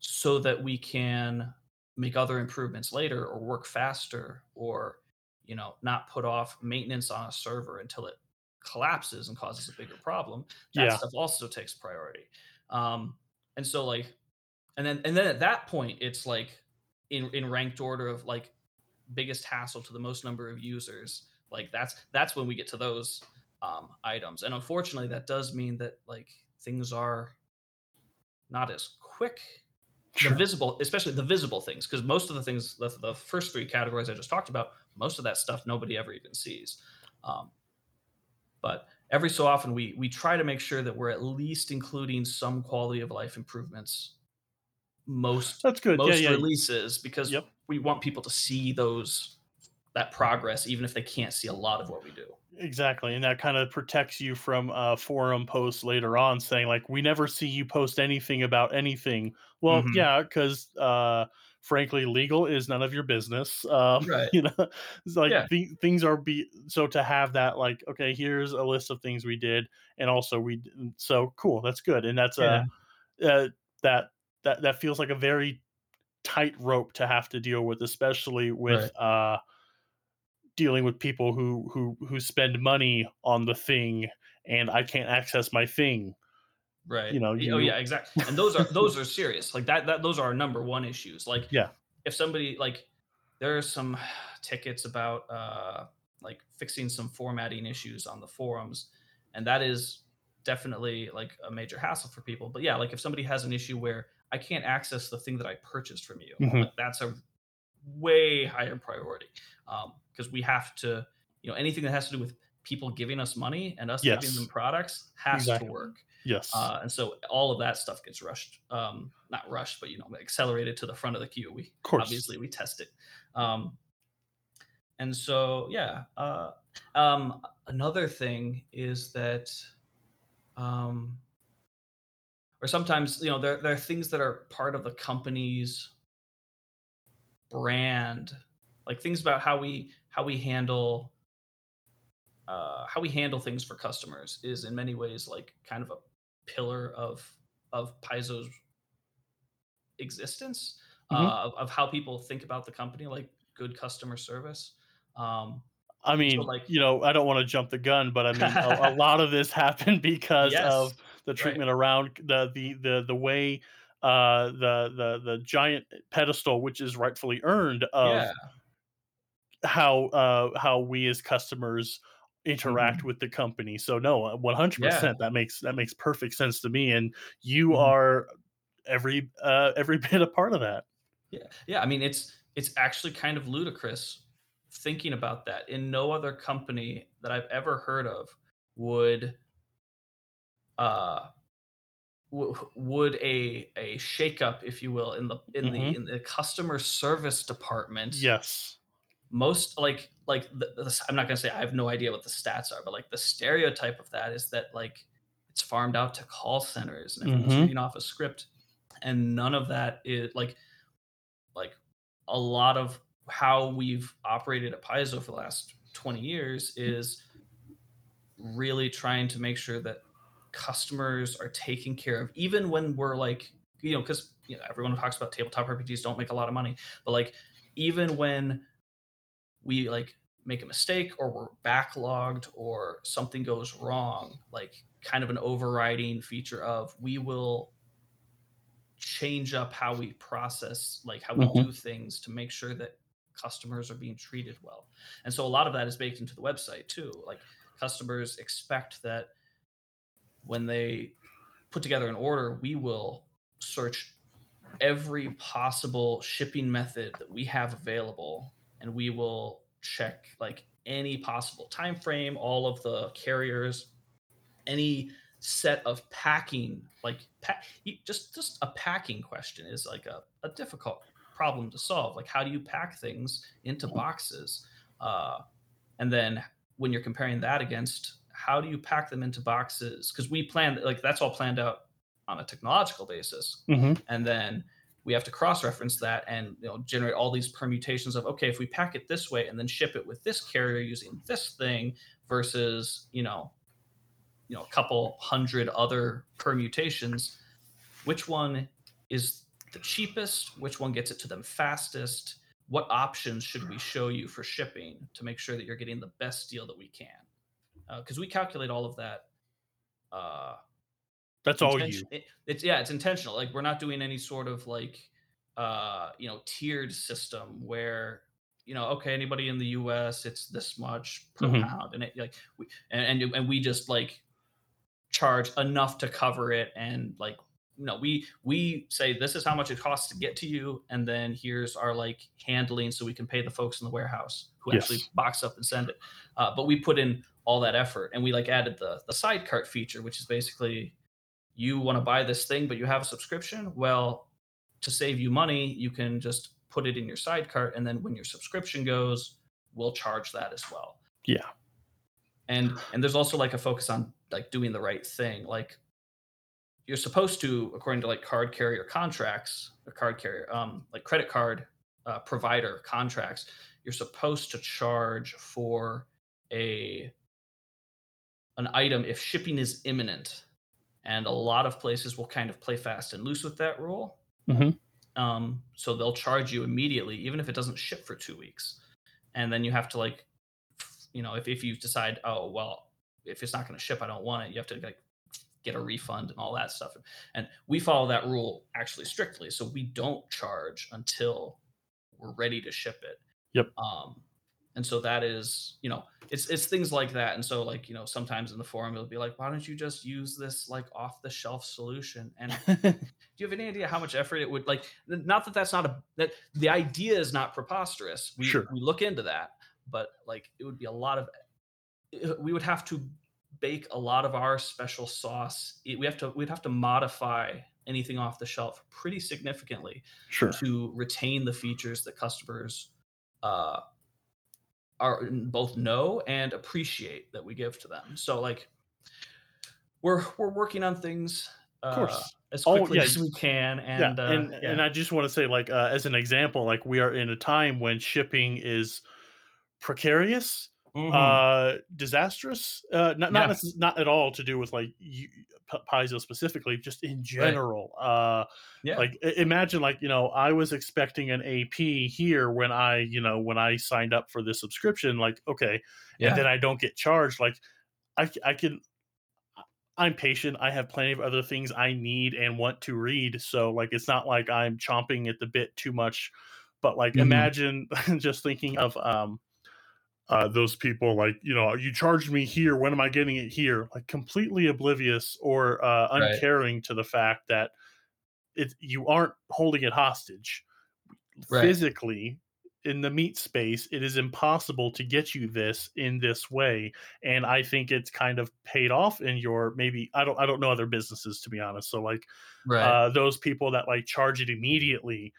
so that we can make other improvements later, or work faster, or you know not put off maintenance on a server until it collapses and causes a bigger problem. That Yeah. stuff also takes priority. Um, and so like, and then and then at that point, it's like in in ranked order of like biggest hassle to the most number of users like that's that's when we get to those um, items. And unfortunately that does mean that like things are not as quick. The visible especially the visible things because most of the things the, the first three categories i just talked about most of that stuff nobody ever even sees. Um, but every so often we we try to make sure that we're at least including some quality of life improvements most that's good most yeah yeah releases because Yep. we want people to see those that progress even if they can't see a lot of what we do Exactly, and that kind of protects you from uh, forum posts later on saying like, "We never see you post anything about anything." Well, Mhm. yeah, because uh, frankly, legal is none of your business. Um, Right. You know, it's like Yeah. the, things are be so to have that like, okay, here's a list of things we did, and also we so cool. That's good, and that's uh, uh that that that feels like a very tight rope to have to deal with, especially with uh dealing with people who who who spend money on the thing and I can't access my thing. Right. you know, Y- oh yeah exactly and those are those are serious. Like that that those are our number one issues. Like Yeah. if somebody like there are some tickets about uh like fixing some formatting issues on the forums and that is definitely like a major hassle for people. But yeah like if somebody has an issue where i can't access the thing that i purchased from you Mhm. like, that's a way higher priority. Because we have to you know anything that has to do with people giving us money and us giving them products has Exactly. to work Yes. Uh, and so all of that stuff gets rushed, um, not rushed, but you know, accelerated to the front of the queue. We of course. obviously we test it. Um, and so yeah. Uh, um, another thing is that, um, or sometimes you know there there are things that are part of the company's brand, like things about how we how we handle uh, how we handle things for customers is in many ways like kind of a pillar of of Paizo's existence Mhm. uh, of, of how people think about the company, like good customer service. Um, I mean, like- you know, I don't want to jump the gun, but I mean, a, a lot of this happened because yes, of the right. treatment around the the the the way uh the the the giant pedestal which is rightfully earned of yeah, how uh how we as customers interact Mm-hmm. with the company so no uh, 100% that makes that makes perfect sense to me and you Mhm. are every uh every bit a part of that yeah, yeah. I mean, it's it's actually kind of ludicrous thinking about that. In no other company that I've ever heard of would uh w- would a a shakeup, if you will, in the in Mhm. the in the customer service department yes most like like the, the, i'm not going to say i have no idea what the stats are but like the stereotype of that is that like it's farmed out to call centers and everyone's Mhm. reading off a script and none of that is like like a lot of how we've operated at paizo for the last 20 years is really trying to make sure that customers are taken care of even when we're like you know because you know everyone talks about tabletop rpgs don't make a lot of money but like even when we like make a mistake or we're backlogged or something goes wrong like kind of an overriding feature of we will change up how we process like how we Mhm. do things to make sure that customers are being treated well and so a lot of that is baked into the website too like customers expect that when they put together an order we will search every possible shipping method that we have available and we will check like any possible time frame all of the carriers any set of packing like just just a packing question is like a, a difficult problem to solve. Like how do you pack things into boxes? Uh, and then when you're comparing that against how do you pack them into boxes? Because we plan like that's all planned out on a technological basis. Hmm and then we have to cross-reference that and you know generate all these permutations of okay if we pack it this way and then ship it with this carrier using this thing versus you know you know a couple hundred other permutations which one is the cheapest? Which one gets it to them fastest? What options should we show you for shipping to make sure that you're getting the best deal that we can? Because we calculate all of that uh, that's all you. it- it's yeah it's intentional like we're not doing any sort of like uh you know tiered system where you know okay anybody in the us it's this much per Mhm. pound and it like we and, and and we just like charge enough to cover it and like you know we we say this is how much it costs to get to you and then here's our like handling so we can pay the folks in the warehouse who actually box up and send it. Uh, but we put in all that effort and we like added the the side cart feature which is basically you want to buy this thing but you have a subscription? Well to save you money you can just put it in your side cart and then when your subscription goes we'll charge that as well. Yeah. And and there's also like a focus on like doing the right thing. Like you're supposed to according to like card carrier contracts or card carrier um like credit card uh, provider contracts you're supposed to charge for a an item if shipping is imminent and a lot of places will kind of play fast and loose with that rule Mhm. um, so they'll charge you immediately even if it doesn't ship for two weeks and then you have to like you know if, if you decide oh well if it's not going to ship i don't want it you have to like get a refund and all that stuff and we follow that rule actually strictly so we don't charge until we're ready to ship it Yep. um and so that is you know it's it's things like that and so like you know sometimes in the forum it'll be like why don't you just use this like off the shelf solution and do you have any idea how much effort it would like not that that's not a that the idea is not preposterous we Sure. we look into that but like it would be a lot of we would have to bake a lot of our special sauce. We have to we'd have to modify anything off the shelf pretty significantly Sure. to retain the features that customers uh, are both know and appreciate that we give to them. So like we're we're working on things uh, course. as Oh, quickly yeah, as we can, and yeah, uh, and yeah. and I just want to say, like, uh, as an example, like we are in a time when shipping is precarious, Mhm. uh, disastrous. Uh, not not Yeah. not at all to do with like you, Paizo specifically, just in general. Uh, yeah, like imagine like you know i was expecting an ap here when i you know when i signed up for this subscription like okay yeah, and then i don't get charged like I I can i'm patient i have plenty of other things i need and want to read so like it's not like i'm chomping at the bit too much but like Mhm. imagine just thinking of um uh, those people like you know you charged me here when am i getting it here like completely oblivious or uh, Right. uncaring to the fact that it you aren't holding it hostage Right. physically in the meat space it is impossible to get you this in this way and i think it's kind of paid off in your maybe i don't i don't know other businesses to be honest so like right, uh, those people that like charge it immediately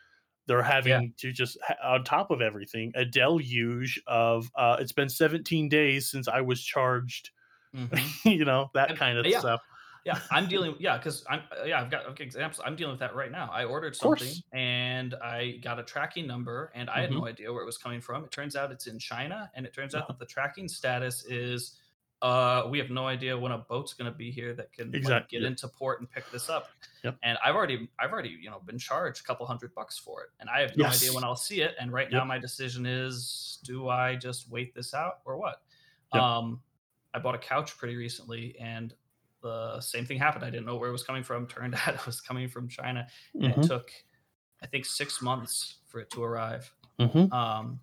they're having Yeah. to just on top of everything a deluge of uh, it's been 17 days since i was charged Mhm. you know that And- kind of yeah. stuff yeah i'm dealing yeah because i'm uh, yeah i've got okay, examples i'm dealing with that right now i ordered something and i got a tracking number and i had Mm-hmm. no idea where it was coming from it turns out it's in china and it turns out Uh-huh. that the tracking status is uh we have no idea when a boat's going to be here that can like, Exactly. get into port and pick this up Yep. and i've already i've already you know been charged a couple hundred bucks for it and i have no Yes. idea when i'll see it and right now my decision is do i just wait this out or what Yep. um i bought a couch pretty recently and the same thing happened. I didn't know where it was coming from. Turned out it was coming from China. And Mhm, it took, I think, six months for it to arrive. mhm. Um,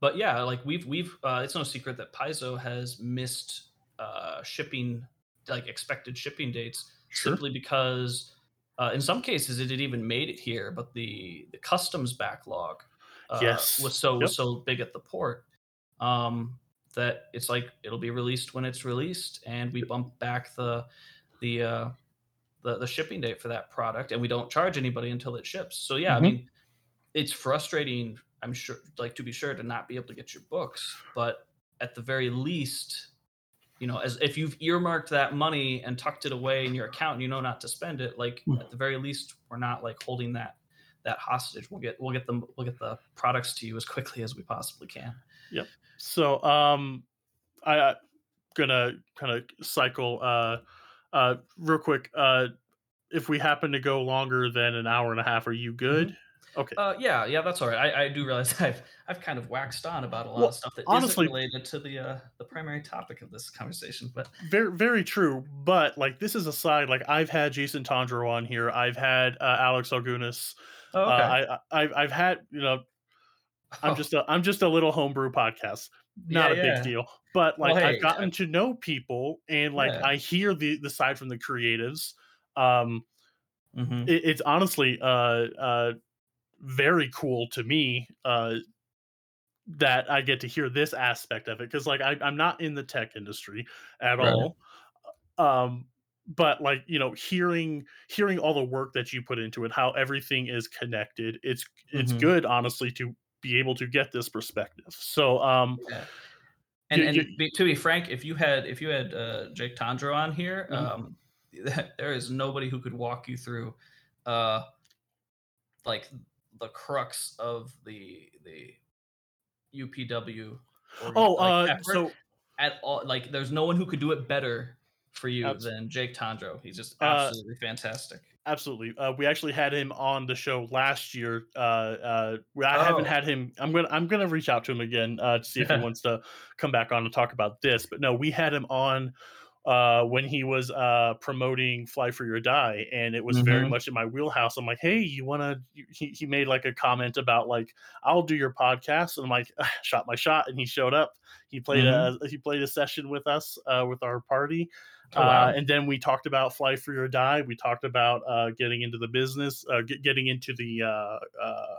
but yeah, like we've we've uh, it's no secret that Paizo has missed uh, shipping, like expected shipping dates, Sure. simply because uh, in some cases it had even made it here, but the the customs backlog uh, Yes. was so Yep. was so big at the port um, that it's like it'll be released when it's released, and we bump back the the uh, the, the shipping date for that product, and we don't charge anybody until it ships. So yeah, Mhm. I mean, it's frustrating. I'm sure, like to be sure, to not be able to get your books, but at the very least, you know, as if you've earmarked that money and tucked it away in your account, and you know not to spend it. Like Mm. at the very least, we're not like holding that that hostage. We'll get we'll get them we'll get the products to you as quickly as we possibly can. Yep. So, um, I, I'm gonna kind of cycle, uh, uh, real quick. Uh, if we happen to go longer than an hour and a half, are you good? Okay. Uh, yeah, yeah, that's all right. I, I do realize I've I've kind of waxed on about a lot Well, of stuff that honestly- not related to the uh, the primary topic of this conversation, but very very true but like this is a side like i've had jason tondro on here i've had uh, alex Augunas oh, uh, I, I I've, I've had you know i'm Oh, just a i'm just a little homebrew podcast not Yeah, a big yeah. deal but Well, like hey, i've gotten to know people and like Yeah. i hear the the side from the creatives um mhm. it, it's honestly uh uh very cool to me uh that i get to hear this aspect of it because like I, i'm not in the tech industry at Right. all um but like you know hearing hearing all the work that you put into it how everything is connected it's it's Mhm. good honestly to be able to get this perspective so um Yeah. And, You- and you- be, to be frank, if you had if you had uh, Jake Tondro on here, Mhm. um, there is nobody who could walk you through, uh, like the crux of the the UPW. oh like, uh so at all, like there's no one who could do it better for you Abs- than Jake Tondro. He's just Uh, absolutely fantastic. absolutely uh, we actually had him on the show last year uh uh i haven't Oh. had him i'm gonna i'm gonna reach out to him again uh to see if he wants to come back on and talk about this but no we had him on uh when he was uh promoting fly for your die and it was very Mhm. much in my wheelhouse i'm like hey you want to he, he made like a comment about like i'll do your podcast and i'm like shot my shot and he showed up he played a he played a session with us uh with our party Oh, wow. uh, and then we talked about fly for your die. We talked about uh, getting into the business, uh, get, getting into the uh, uh,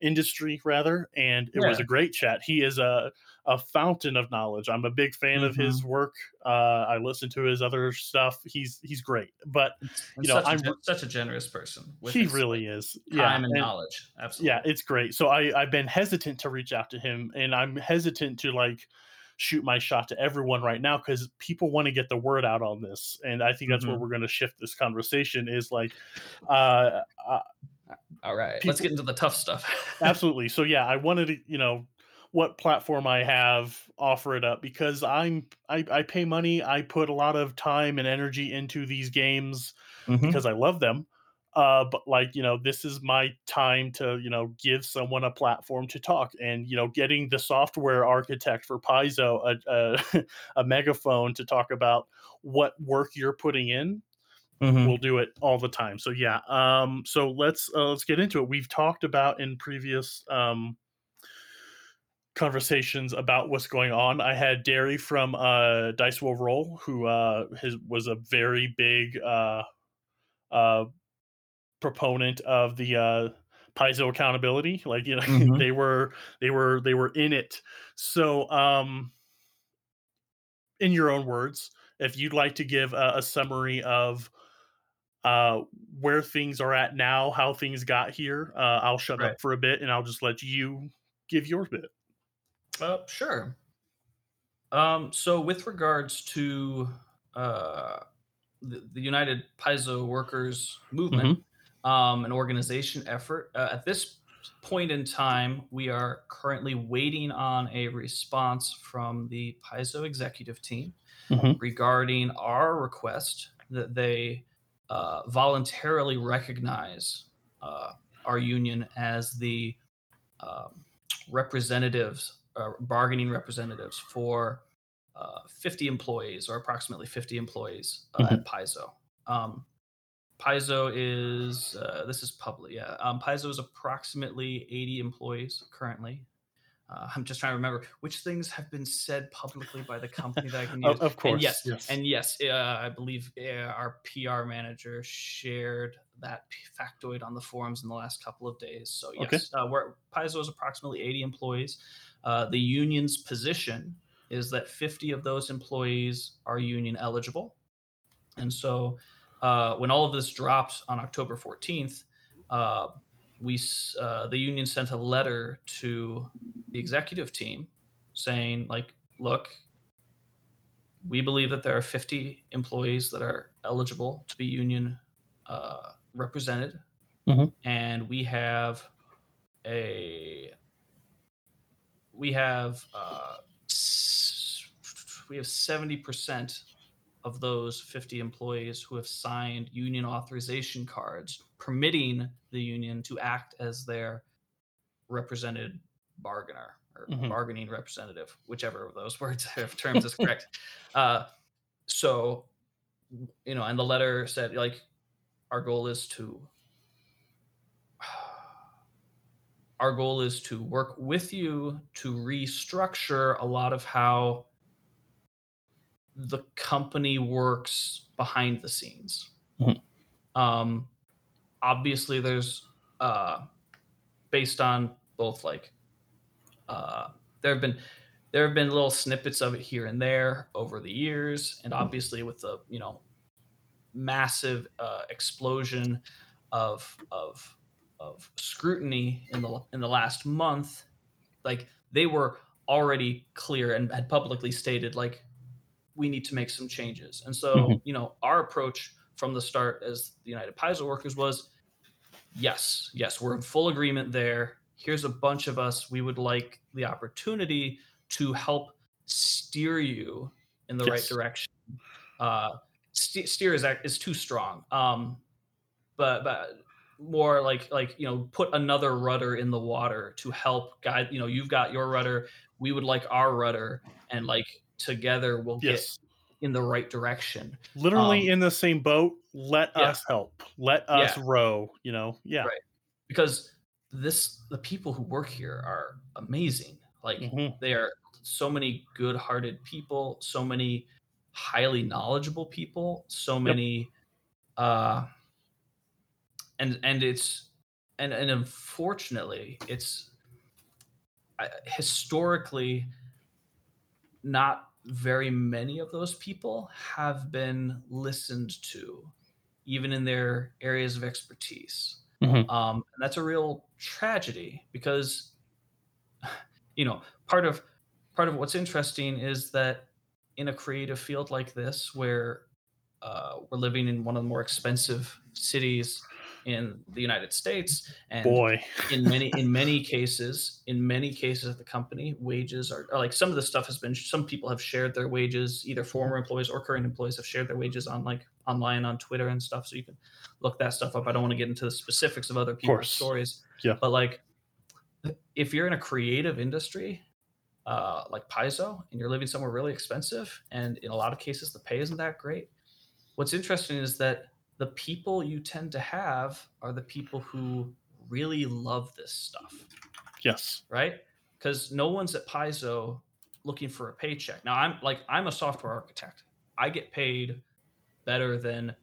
industry rather, and it was a great chat. He is a a fountain of knowledge. I'm a big fan of his work. Uh, I listen to his other stuff. He's he's great, but And you know, such, a, I'm gen- such a generous person he really is. Yeah, time and and- knowledge. Absolutely. yeah, it's great. So I I've been hesitant to reach out to him, and I'm hesitant to like shoot my shot to everyone right now because people want to get the word out on this, and I think that's where Mhm. we're going to shift this conversation. Is like, uh, uh All right. Let's get into the tough stuff. absolutely. So yeah, I wanted to you know what platform I have offer it up because I'm I, I pay money, I put a lot of time and energy into these games Mhm. because I love them. Uh, but like you know, this is my time to you know give someone a platform to talk, and you know, getting the software architect for Paizo a a, a megaphone to talk about what work you're putting in. Mhm. We'll do it all the time. So yeah, um, so let's uh, let's get into it. We've talked about in previous um, conversations about what's going on. I had Derry from uh, Dice Will Roll, who uh, his was a very big uh, uh, proponent of the uh, Paizo accountability. Like you know, Mhm. they were they were they were in it. So, um, in your own words, if you'd like to give a, a summary of uh where things are at now how things got here uh i'll shut Right. up for a bit and i'll just let you give your bit Uh, sure. Um, so, with regards to uh, the, the United Paizo Workers Movement, um, an organization effort, uh, at this point in time, we are currently waiting on a response from the Paizo executive team Mhm. regarding our request that they uh, voluntarily recognize uh, our union as the um, representatives, uh, bargaining representatives for uh, 50 employees or approximately 50 employees uh, at Paizo. Um, Paizo is, uh, this is public, yeah. Um, Paizo is approximately 80 employees currently. Uh, I'm just trying to remember which things have been said publicly by the company that I can use. of, course And yes, yes and yes, uh, I believe uh, our PR manager shared that factoid on the forums in the last couple of days. So Okay. yes, uh, we're, Paizo is approximately 80 employees. Uh, the union's position is that 50 of those employees are union eligible, and so uh, when all of this dropped on October 14th, uh, we uh, the union sent a letter to the executive team saying like, look, we believe that there are 50 employees that are eligible to be union uh, represented, Mhm. and we have a we have uh, we have 70 percent of those 50 employees who have signed union authorization cards permitting the union to act as their represented bargainer or Mhm. bargaining representative, whichever of those words terms is correct. Uh, so, you know, and the letter said like our goal is to our goal is to work with you to restructure a lot of how the company works behind the scenes. Mhm. Um, obviously, there's uh, based on both like uh, there have been there have been little snippets of it here and there over the years, and obviously with the you know massive uh, explosion of of of scrutiny in the in the last month, like they were already clear and had publicly stated like we need to make some changes. And so, Mhm. you know, our approach from the start as the United Paizo workers was yes, yes, we're in full agreement there. Here's a bunch of us. We would like the opportunity to help steer you in the right direction. Uh, ste- steer is is too strong. Um, but but more like like you know put another rudder in the water to help guide you know you've got your rudder we would like our rudder and like together we'll yes get in the right direction literally um, in the same boat let yeah. us help let us Yeah. row you know yeah Right. because this the people who work here are amazing like Mhm. they are so many good-hearted people so many highly knowledgeable people so many uh and and it's and and unfortunately, it's historically not very many of those people have been listened to, even in their areas of expertise. Mhm. Um, and that's a real tragedy because, you know, part of part of what's interesting is that in a creative field like this, where uh, we're living in one of the more expensive cities in the United States, and Boy. in many in many cases in many cases at the company wages are, are like some of the stuff has been some people have shared their wages either former employees or current employees have shared their wages on like online on twitter and stuff so you can look that stuff up i don't want to get into the specifics of other people's course. stories Yeah. but like if you're in a creative industry uh, like paizo and you're living somewhere really expensive and in a lot of cases the pay isn't that great what's interesting is that the people you tend to have are the people who really love this stuff, Yes. right? Because no one's at Paizo looking for a paycheck. Now I'm like I'm a software architect. I get paid better than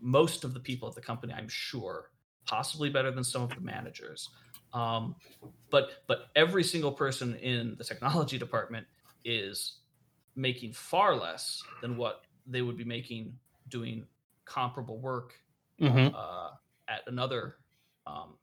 most of the people at the company, I'm sure, possibly better than some of the managers. Um, but but every single person in the technology department is making far less than what they would be making doing comparable work hmm uh, at another um,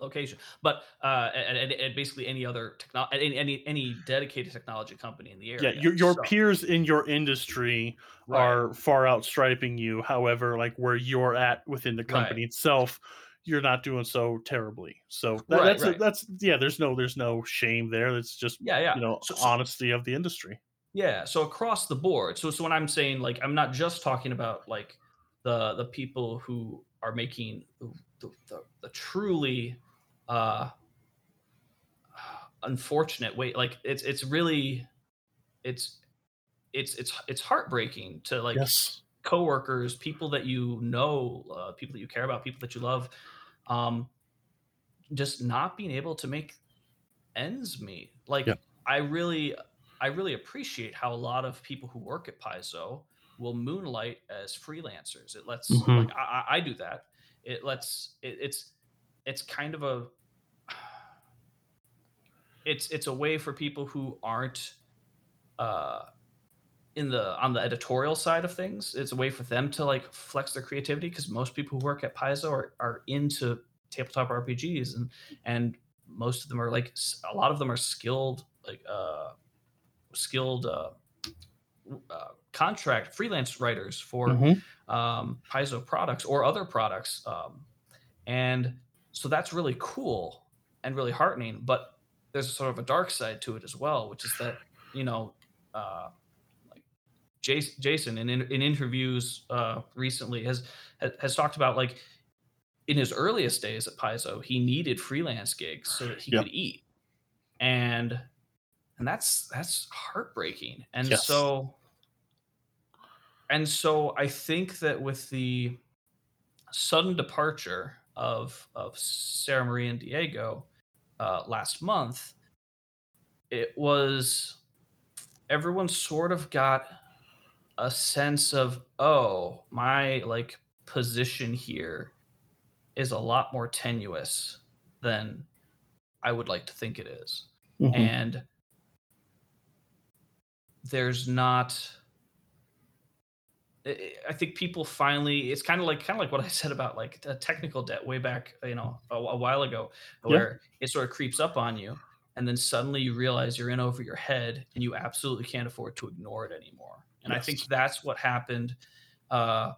location, but uh, at, at, at basically any other techno- at any, any any dedicated technology company in the Yeah, area. your, your So- peers in your industry Right. are far outstriping you. However, like where you're at within the company itself, you're not doing so terribly. So that, Right, that's right. that's yeah. There's no there's no shame there. It's just yeah, yeah. you know so- honesty of the industry. Yeah, so across the board. So so when I'm saying like I'm not just talking about like the the people who are making the the, the, truly uh unfortunate way like it's it's really it's it's it's it's heartbreaking to like yes. coworkers, people that you know, uh, people that you care about, people that you love, um, just not being able to make ends meet. Like Yeah. I really, I really appreciate how a lot of people who work at Paizo will moonlight as freelancers. It lets Mhm. like I, I I do that. It lets it, it's it's kind of a it's it's a way for people who aren't uh in the on the editorial side of things it's a way for them to like flex their creativity because most people who work at paizo are, are into tabletop rpgs and and most of them are like a lot of them are skilled like uh skilled uh, uh contract freelance writers for Mhm. um, Paizo products or other products. Um, and so that's really cool and really heartening. But there's sort of a dark side to it as well, which is that, you know, uh, like Jason, Jason in, in, in interviews uh, recently has, has talked about like in his earliest days at Paizo, he needed freelance gigs so that he Yeah. could eat. And and that's that's heartbreaking. And Yes. so and so I think that with the sudden departure of of Sara Marie and Diego uh, last month, it was everyone sort of got a sense of oh my like position here is a lot more tenuous than I would like to think it is Mhm. and there's not I think people finally it's kind of like kind of like what I said about like technical debt way back you know a, a while ago Yeah. where it sort of creeps up on you and then suddenly you realize you're in over your head and you absolutely can't afford to ignore it anymore and I think that's what happened uh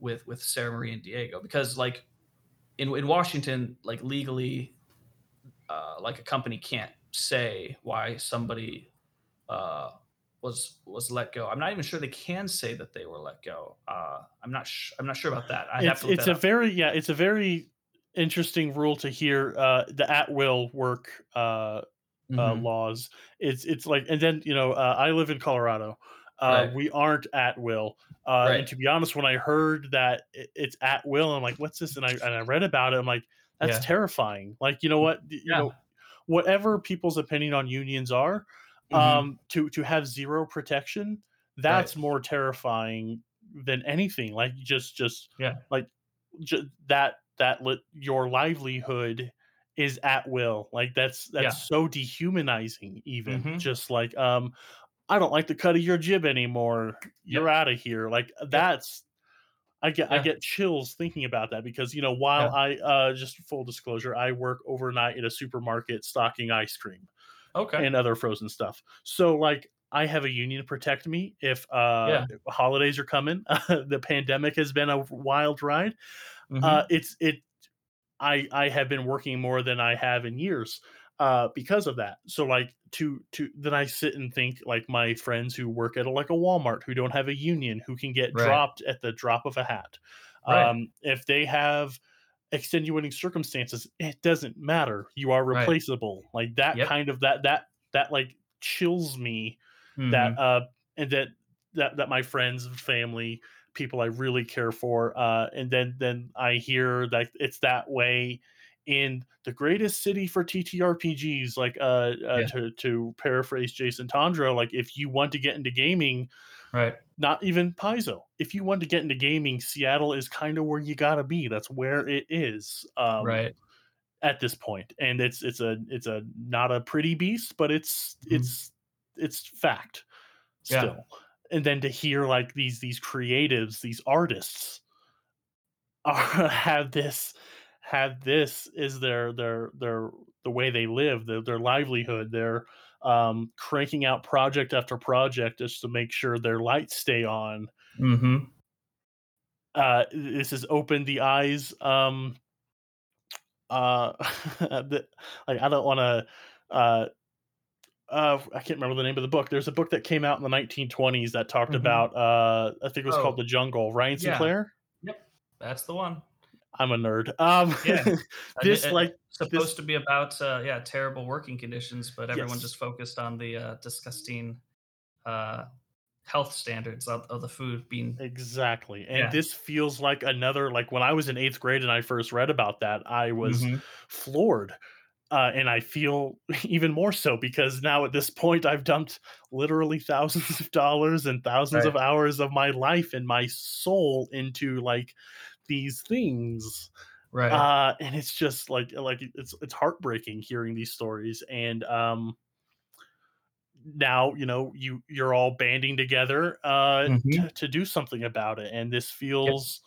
with with Sara Marie and Diego because like in in Washington like legally uh, like a company can't say why somebody uh, was was let go. I'm not even sure they can say that they were let go. Uh, I'm not sh- I'm not sure about that. I have It's to it's that a up. very yeah it's a very interesting rule to hear uh, the at will work uh, uh, Mhm. laws. It's it's like, and then you know, uh, I live in Colorado. Uh, Right. We aren't at will. Uh, And to be honest, when I heard that it's at will, I'm like, what's this? And I and I read about it. I'm like, that's Yeah. terrifying. Like, you know what? You Yeah. know, whatever people's opinion on unions are, Mhm. um, to to have zero protection, that's more terrifying than anything. Like just just Yeah. like that that li- your livelihood is at will. Like that's that's Yeah. so dehumanizing. Even Mhm. just like um, I don't like the cut of your jib anymore. You're out of here. Like that's. I get I get chills thinking about that because you know while I uh just full disclosure I work overnight at a supermarket stocking ice cream Okay. and other frozen stuff. So like I have a union to protect me if uh Yeah. holidays are coming. the pandemic has been a wild ride. Mhm. Uh it's it I I have been working more than I have in years uh because of that. So like to to then I sit and think like my friends who work at a, like a Walmart who don't have a union who can get Right. dropped at the drop of a hat. Right. Um if they have extenuating circumstances it doesn't matter you are Right. replaceable like that Yep. kind of that that that like chills me Mhm. that uh and that that that my friends and family people i really care for uh and then then i hear that it's that way in the greatest city for ttrpgs like uh, uh Yeah. to to paraphrase jason tondro like if you want to get into gaming right. not even paizo if you want to get into gaming seattle is kind of where you gotta be that's where it is um right. at this point and it's it's a it's a not a pretty beast but it's Mhm. it's it's fact Yeah. still and then to hear like these these creatives these artists are, have this have this is their their their the way they live their, their livelihood they're um cranking out project after project just to make sure their lights stay on Mm-hmm. uh this has opened the eyes um uh the, like i don't want to uh uh i can't remember the name of the book there's a book that came out in the 1920s that talked Mhm. about uh i think it was Oh. called the jungle ryan Yeah. sinclair Yep, That's the one. I'm a nerd um Yeah. This did- like supposed to be about uh, yeah terrible working conditions, but everyone Yes. just focused on the uh, disgusting uh, health standards of, of the food being. exactly and Yeah. this feels like another like when i was in eighth grade and i first read about that i was Mhm. floored. Uh, and I feel even more so because now at this point I've dumped literally thousands of dollars and thousands Right. of hours of my life and my soul into like these things. right. Uh, and it's just like like it's it's heartbreaking hearing these stories. And um, now you know you you're all banding together uh, Mhm. to, to do something about it. And this feels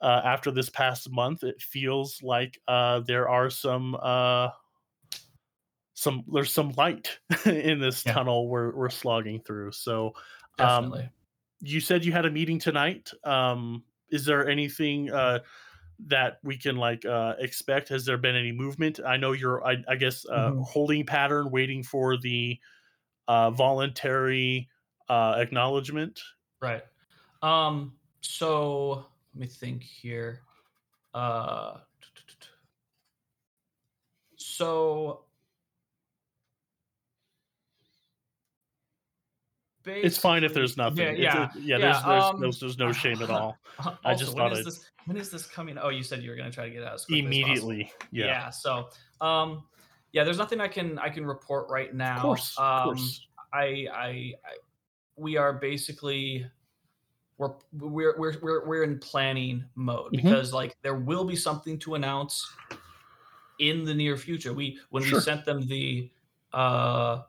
uh, after this past month, it feels like uh, there are some uh, some there's some light in this Yeah. tunnel we're we're slogging through. So, um, Definitely. you said you had a meeting tonight. Um, is there anything uh, that we can like uh, expect? Has there been any movement? I know you're, I, I guess, uh, Mhm. holding pattern, waiting for the uh, voluntary uh, acknowledgement. Right. Um. So let me think here. Uh. So. It's fine if there's nothing. Yeah. It's- Yeah. yeah. There's, there's, um, there's, there's no shame at all. Uh, I just thought is I'd- this? When is this coming? Oh, you said you were going to try to get out as quickly as possible. Immediately. Yeah. So, um, yeah, there's nothing I can I can report right now. Of course. Um, of course. I, I, I, we are basically we're we're we're we're, we're in planning mode Mhm. because like there will be something to announce in the near future. We when Sure. we sent them the uh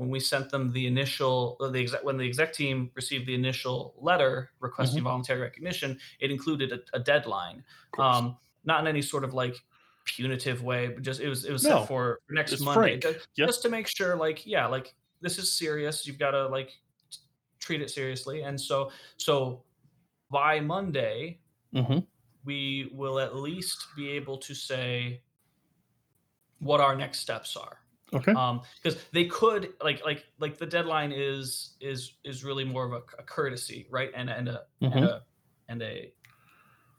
when we sent them the initial uh, the exec, when the exec team received the initial letter requesting voluntary recognition, it included a, a deadline. Um, not in any sort of like punitive way, but just it was it was No, set for next Monday, frank. ju- Yep. just to make sure, like, yeah, like this is serious. You've got to like treat it seriously, and so so by Monday hmm we will at least be able to say what our next steps are Okay. um because they could like like like the deadline is is is really more of a, a courtesy right and and a and Mhm. a and a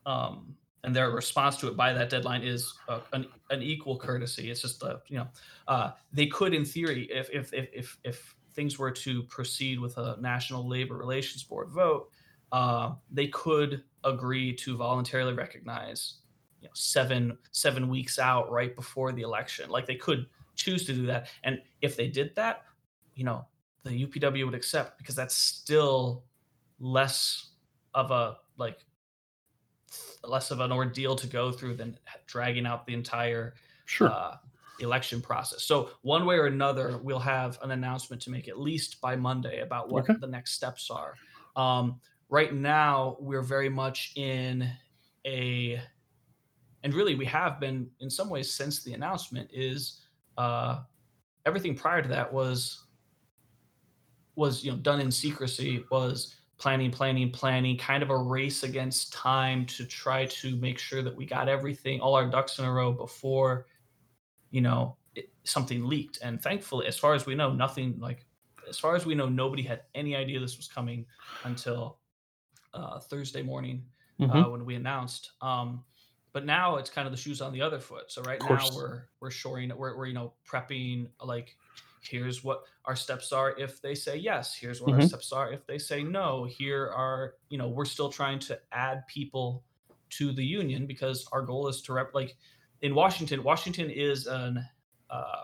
um and their response to it by that deadline is a, an, an equal courtesy it's just a, you know uh they could in theory if if if if, if things were to proceed with a national labor relations board vote uh they could agree to voluntarily recognize you know seven seven weeks out right before the election like they could choose to do that and if they did that you know the upw would accept because that's still less of a like less of an ordeal to go through than dragging out the entire Sure. uh, election process. So one way or another, we'll have an announcement to make at least by Monday about what Okay. the next steps are. Um, right now, we're very much in a, and really we have been in some ways since the announcement is uh, everything prior to that was was you know done in secrecy was planning planning planning kind of a race against time to try to make sure that we got everything all our ducks in a row before you know it, something leaked and thankfully as far as we know nothing like as far as we know nobody had any idea this was coming until uh, thursday morning Mhm. uh, when we announced um, but now it's kind of the shoes on the other foot. So right now we're we're shoring we're, we're you know prepping like here's what our steps are if they say yes. Here's what our Mhm. steps are if they say no. Here are you know we're still trying to add people to the union because our goal is to rep like in washington washington is an uh,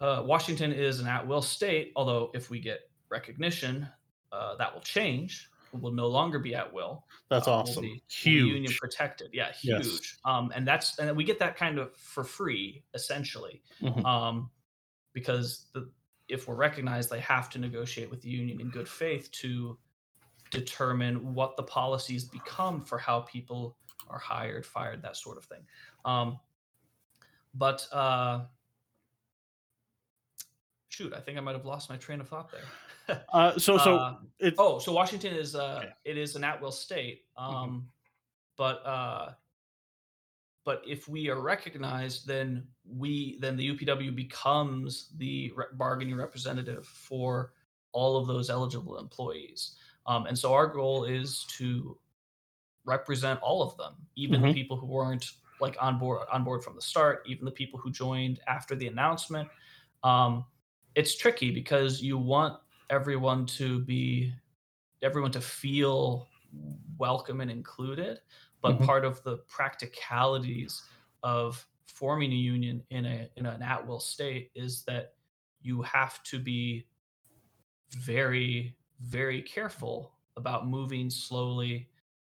uh, washington is an at-will state although if we get recognition uh, that will change will no longer be at will That's uh, awesome. be- Huge. union protected yeah Yes. huge um and that's and we get that kind of for free essentially Mhm. um because the if we're recognized they have to negotiate with the union in good faith to determine what the policies become for how people are hired fired that sort of thing um but uh shoot i think i might have lost my train of thought there Uh, so so Uh, it's Oh, so Washington is uh Okay. it is an at-will state. Mm-hmm. Um but uh but if we are recognized then we then the UPW becomes the re- bargaining representative for all of those eligible employees. Um and so our goal is to represent all of them, even Mhm. the people who weren't like on board on board from the start, even the people who joined after the announcement. Um it's tricky because you want everyone to be everyone to feel welcome and included but Mhm. part of the practicalities of forming a union in a in an at-will state is that you have to be very very careful about moving slowly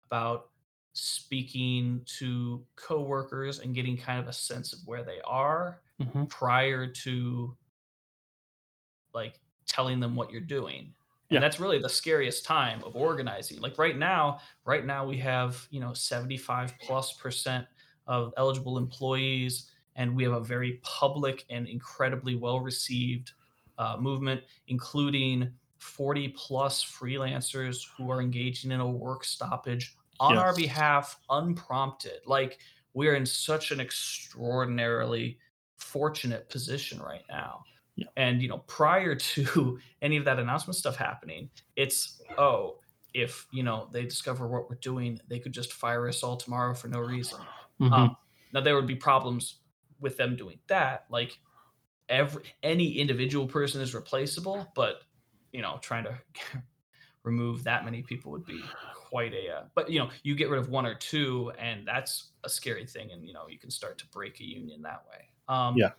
about speaking to coworkers and getting kind of a sense of where they are Mhm. prior to like telling them what you're doing. Yeah. And that's really the scariest time of organizing. Like right now, right now we have, you know, 75 plus percent of eligible employees, and we have a very public and incredibly well received uh, movement, including 40 plus freelancers who are engaging in a work stoppage on our behalf unprompted. Like we're in such an extraordinarily fortunate position right now. Yeah. And you know, prior to any of that announcement stuff happening, it's oh, if you know they discover what we're doing, they could just fire us all tomorrow for no reason. Mhm. Um, now there would be problems with them doing that. Like every any individual person is replaceable, but you know, trying to remove that many people would be quite a. Uh, but you know, you get rid of one or two, and that's a scary thing, and you know, you can start to break a union that way. Um, Yeah.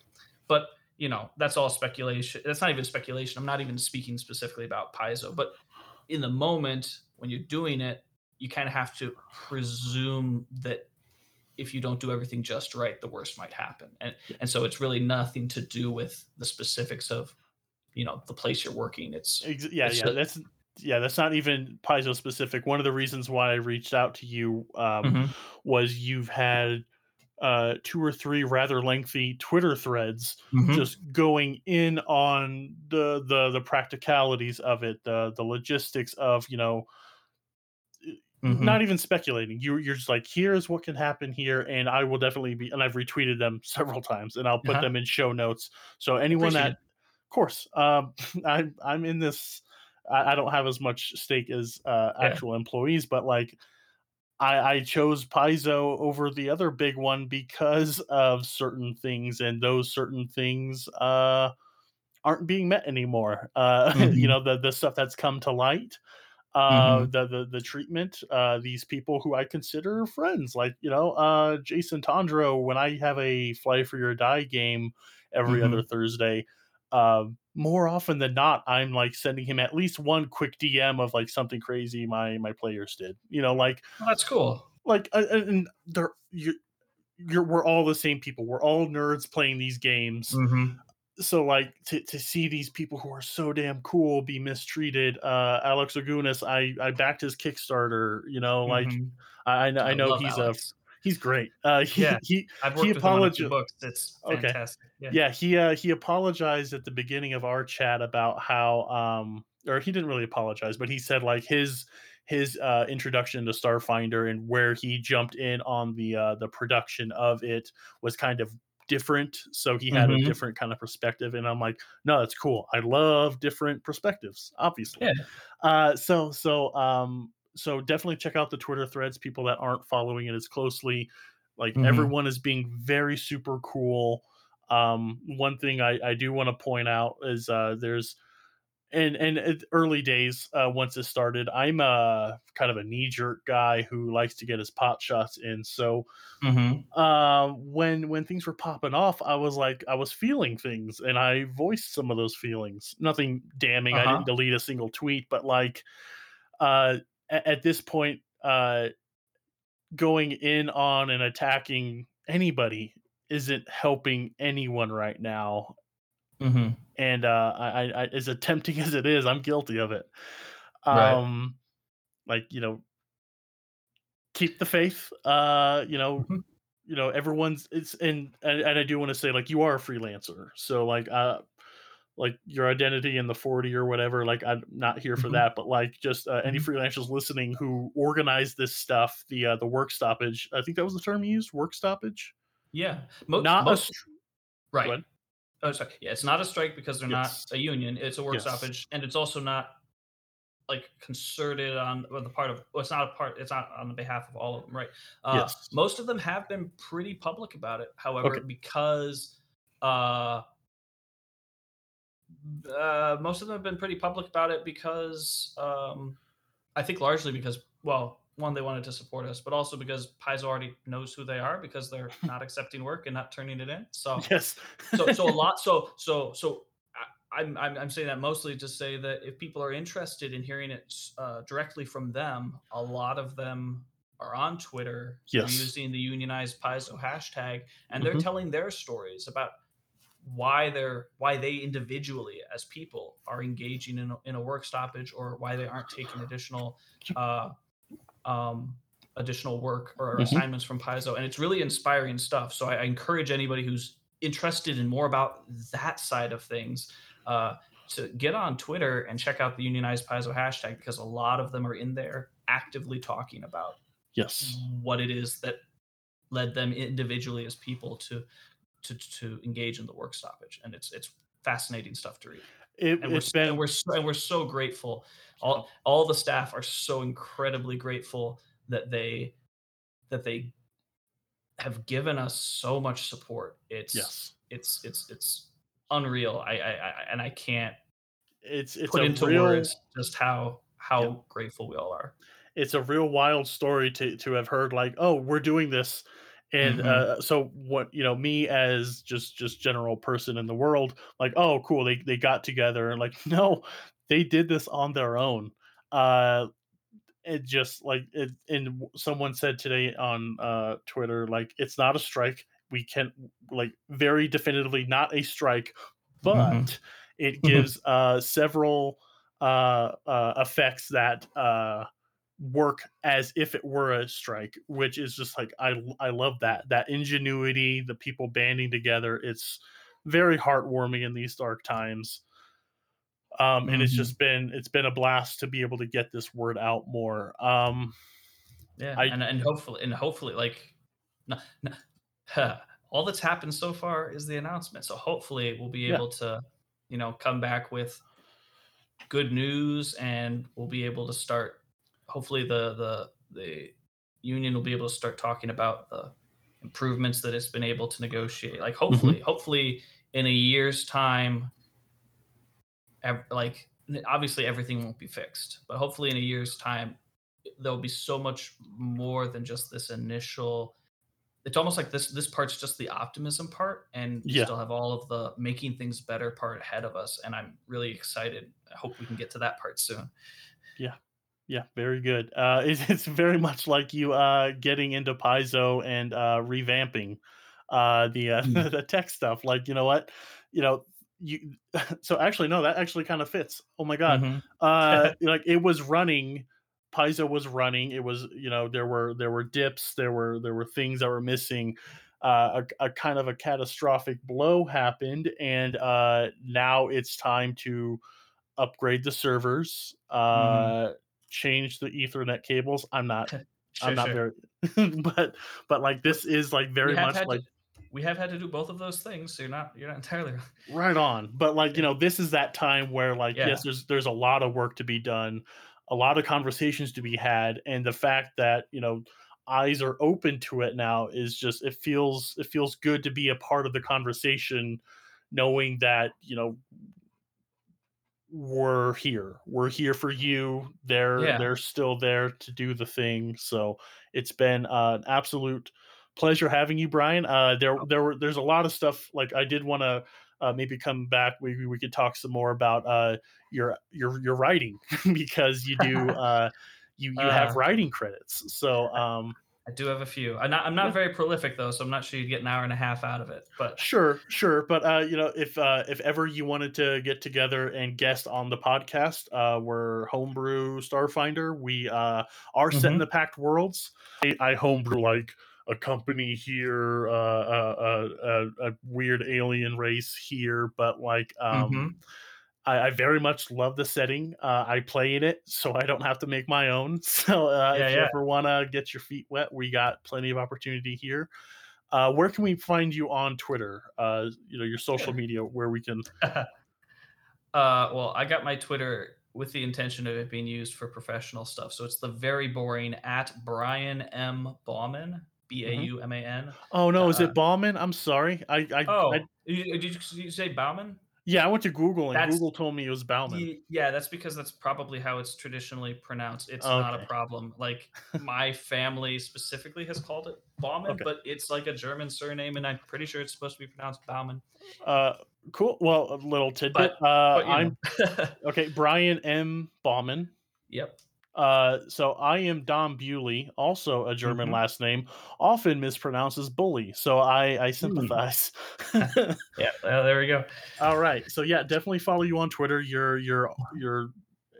But you know, that's all speculation. That's not even speculation. I'm not even speaking specifically about Paizo, but in the moment when you're doing it, you kind of have to presume that if you don't do everything just right, the worst might happen. And and so it's really nothing to do with the specifics of, you know, the place you're working. It's Ex- yeah, It's yeah. a- That's yeah. That's not even Paizo specific. One of the reasons why I reached out to you um, Mhm. was you've had uh, two or three rather lengthy Twitter threads Mhm. just going in on the the the practicalities of it, the the logistics of you know Mhm. not even speculating. You you're just like, here's what can happen here, and I will definitely be. And I've retweeted them several times, and I'll put Uh-huh. them in show notes. So anyone Appreciate that, it. of course, um, I I'm in this. I, I don't have as much stake as uh, Yeah. actual employees, but like. I, I chose Paizo over the other big one because of certain things, and those certain things uh, aren't being met anymore. Uh, you Mhm. know, the the stuff that's come to light, uh, the the the treatment, uh, these people who I consider friends, like you know, uh, Jason Tondro. When I have a Fly for Your Die game every Mhm. other Thursday, um, more often than not, I'm like sending him at least one quick DM of like something crazy my my players did. You know, like well, that's cool. Like, uh, and they're you, you're we're all the same people. We're all nerds playing these games. Mm-hmm. So like to, to see these people who are so damn cool be mistreated. Uh, Alex Augunas, I I backed his Kickstarter. You know, like Mm-hmm. I I know, I I know he's Alex. a he's great. Uh, he, Yeah. he I've worked he with him on a few books. It's Okay. fantastic. Yeah. yeah he uh he apologized at the beginning of our chat about how um or he didn't really apologize but he said like his his uh introduction to starfinder and where he jumped in on the uh the production of it was kind of different so he had Mhm. a different kind of perspective and i'm like no that's cool i love different perspectives obviously Yeah. uh so so um so definitely check out the twitter threads people that aren't following it as closely like Mhm. everyone is being very super cool um one thing i i do want to point out is uh there's and and early days uh once it started i'm a kind of a knee-jerk guy who likes to get his pot shots in so Mm-hmm. uh, when when things were popping off i was like i was feeling things and i voiced some of those feelings nothing damning i Uh-huh. didn't delete a single tweet but like uh at, at this point uh going in on and attacking anybody isn't helping anyone right now Mm-hmm. and uh I, I, as attempting as it is i'm guilty of it Right. um like you know keep the faith uh you know Mhm. you know everyone's it's and and, and i do want to say like you are a freelancer so like uh like your identity in the 40 or whatever like i'm not here for Mhm. that but like just uh, any Mhm. freelancers listening who organize this stuff the uh the work stoppage i think that was the term you used work stoppage Yeah. Most, not most, a right. Oh, sorry. Yeah, it's not a strike because they're Yes. not a union. It's a work Yes. stoppage, and it's also not like concerted on on the part of. Well, it's not a part. It's not on the behalf of all of them, right? Uh, Yes. Most of them have been pretty public about it. However, Okay. because uh, uh, most of them have been pretty public about it because um, I think largely because well, one they wanted to support us, but also because Paizo already knows who they are because they're not accepting work and not turning it in. So yes so so a lot so so so I, I'm, I'm i'm saying that mostly to say that if people are interested in hearing it uh, directly from them a lot of them are on twitter Yes. using the unionized paizo hashtag and they're Mhm. telling their stories about why they're why they individually as people are engaging in a, in a work stoppage or why they aren't taking additional uh, um, additional work or Mhm. assignments from Paizo, and it's really inspiring stuff. So I, I encourage anybody who's interested in more about that side of things uh, to get on Twitter and check out the unionized Paizo hashtag because a lot of them are in there actively talking about yes what it is that led them individually as people to to to engage in the work stoppage, and it's it's fascinating stuff to read it, and we're, been and we're so, and we're so grateful. All all the staff are so incredibly grateful that they that they have given us so much support. It's yes it's it's it's unreal. I I, I and I can't it's it's put into real words just how how Yeah. grateful we all are. it's a real wild story to to have heard like oh we're doing this and Mhm. uh so what you know me as just just general person in the world like oh cool they they got together and like no they did this on their own uh it just like it and someone said today on uh twitter like it's not a strike we can like very definitively not a strike but Mhm. it gives uh several uh uh effects that uh work as if it were a strike which is just like i i love that that ingenuity the people banding together it's very heartwarming in these dark times um and it's Mhm. just been it's been a blast to be able to get this word out more um Yeah, I- and and hopefully and hopefully like no, no, huh, all that's happened so far is the announcement. So hopefully we'll be Yeah. able to, you know, come back with good news and we'll be able to start hopefully the the the union will be able to start talking about the improvements that it's been able to negotiate. Like mm-hmm. hopefully, hopefully in a year's time ev- like obviously everything won't be fixed, but hopefully in a year's time there'll be so much more than just this initial it's almost like this this part's just the optimism part, and we Yeah. still have all of the making things better part ahead of us. And I'm really excited. I hope we can get to that part soon. Yeah. Yeah, very good. Uh, it's, it's very much like you uh, getting into Paizo and uh, revamping uh, the uh, Mm. the tech stuff. Like, you know what, you know, you. So actually, no, that actually kind of fits. Oh my god, Mhm. uh, like it was running. Paizo was running. It was, you know, there were there were dips. There were there were things that were missing. Uh, a, a kind of a catastrophic blow happened, and uh, now it's time to upgrade the servers, Mhm. uh, change the Ethernet cables. I'm not I'm not sure. very but but like this is like very much like to we have had to do both of those things, so you're not you're not entirely right on. But like, you know, this is that time where like Yeah. yes, there's there's a lot of work to be done, a lot of conversations to be had, and the fact that, you know, eyes are open to it now is just it feels it feels good to be a part of the conversation knowing that, you know, we're here. We're here for you. They're Yeah. they're still there to do the thing. So it's been uh, an absolute pleasure having you, Brian. Uh, there there were there's a lot of stuff like I did want to uh, maybe come back. Maybe we could talk some more about uh, your your your writing because you do uh, you you Uh. have writing credits. So um, I do have a few. I'm not I'm not very prolific though, so I'm not sure you'd get an hour and a half out of it. But Sure, sure, but uh, you know, if uh, if ever you wanted to get together and guest on the podcast, uh, we're Homebrew Starfinder. We uh, are set in Mhm. the Pact Worlds. I, I homebrew like a company here, uh, uh, uh, uh, a weird alien race here, but like um, Mhm. I, I very much love the setting. Uh, I play in it, so I don't have to make my own. So uh, Yeah, if you yeah. ever want to get your feet wet, we got plenty of opportunity here. Uh, where can we find you on Twitter? Uh, you know, your social media where we can. uh, well, I got my Twitter with the intention of it being used for professional stuff. So it's the very boring at Brian M. Bauman, B A U M A N. Oh no, is Uh, it Bauman? I'm sorry. I, I, Oh, I you- did you, did you say Bauman? Yeah, I went to Google and That's- Google told me it was Bauman. Yeah, that's because that's probably how it's traditionally pronounced. It's not a problem. Like my family specifically has called it Bauman, Okay. but it's like a German surname, and I'm pretty sure it's supposed to be pronounced Bauman. Uh, cool. Well, a little tidbit. But- uh, But, I'm okay. Brian M. Bauman. yep. Uh, so I am Dom Bewley, also a German Mhm. last name, often mispronounced as Bully. So I, I sympathize. Yeah. uh, there we go. All right. So yeah, definitely follow you on Twitter. You're you're you're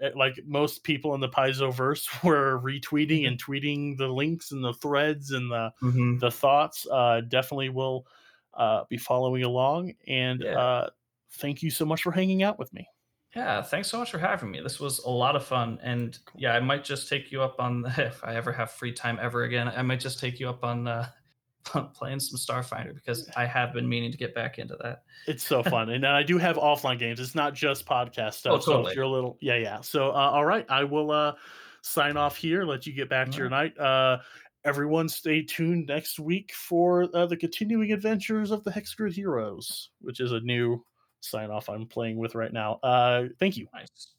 eh, like most people in the Paizoverse were retweeting and tweeting the links and the threads and the Mhm. the thoughts. Uh, definitely will uh, be following along. And Yeah. uh, thank you so much for hanging out with me. Yeah, thanks so much for having me. This was a lot of fun, and yeah, I might just take you up on if I ever have free time ever again. I might just take you up on uh, playing some Starfinder because I have been meaning to get back into that. It's so fun, and I do have offline games. It's not just podcast stuff. Oh, So totally. if you're a little, yeah, yeah. So uh, all right, I will uh, sign off here. Let you get back to your night. Uh, everyone, stay tuned next week for uh, the continuing adventures of the Hexgrid Heroes, which is a new sign off I'm playing with right now. Uh, thank you. Nice.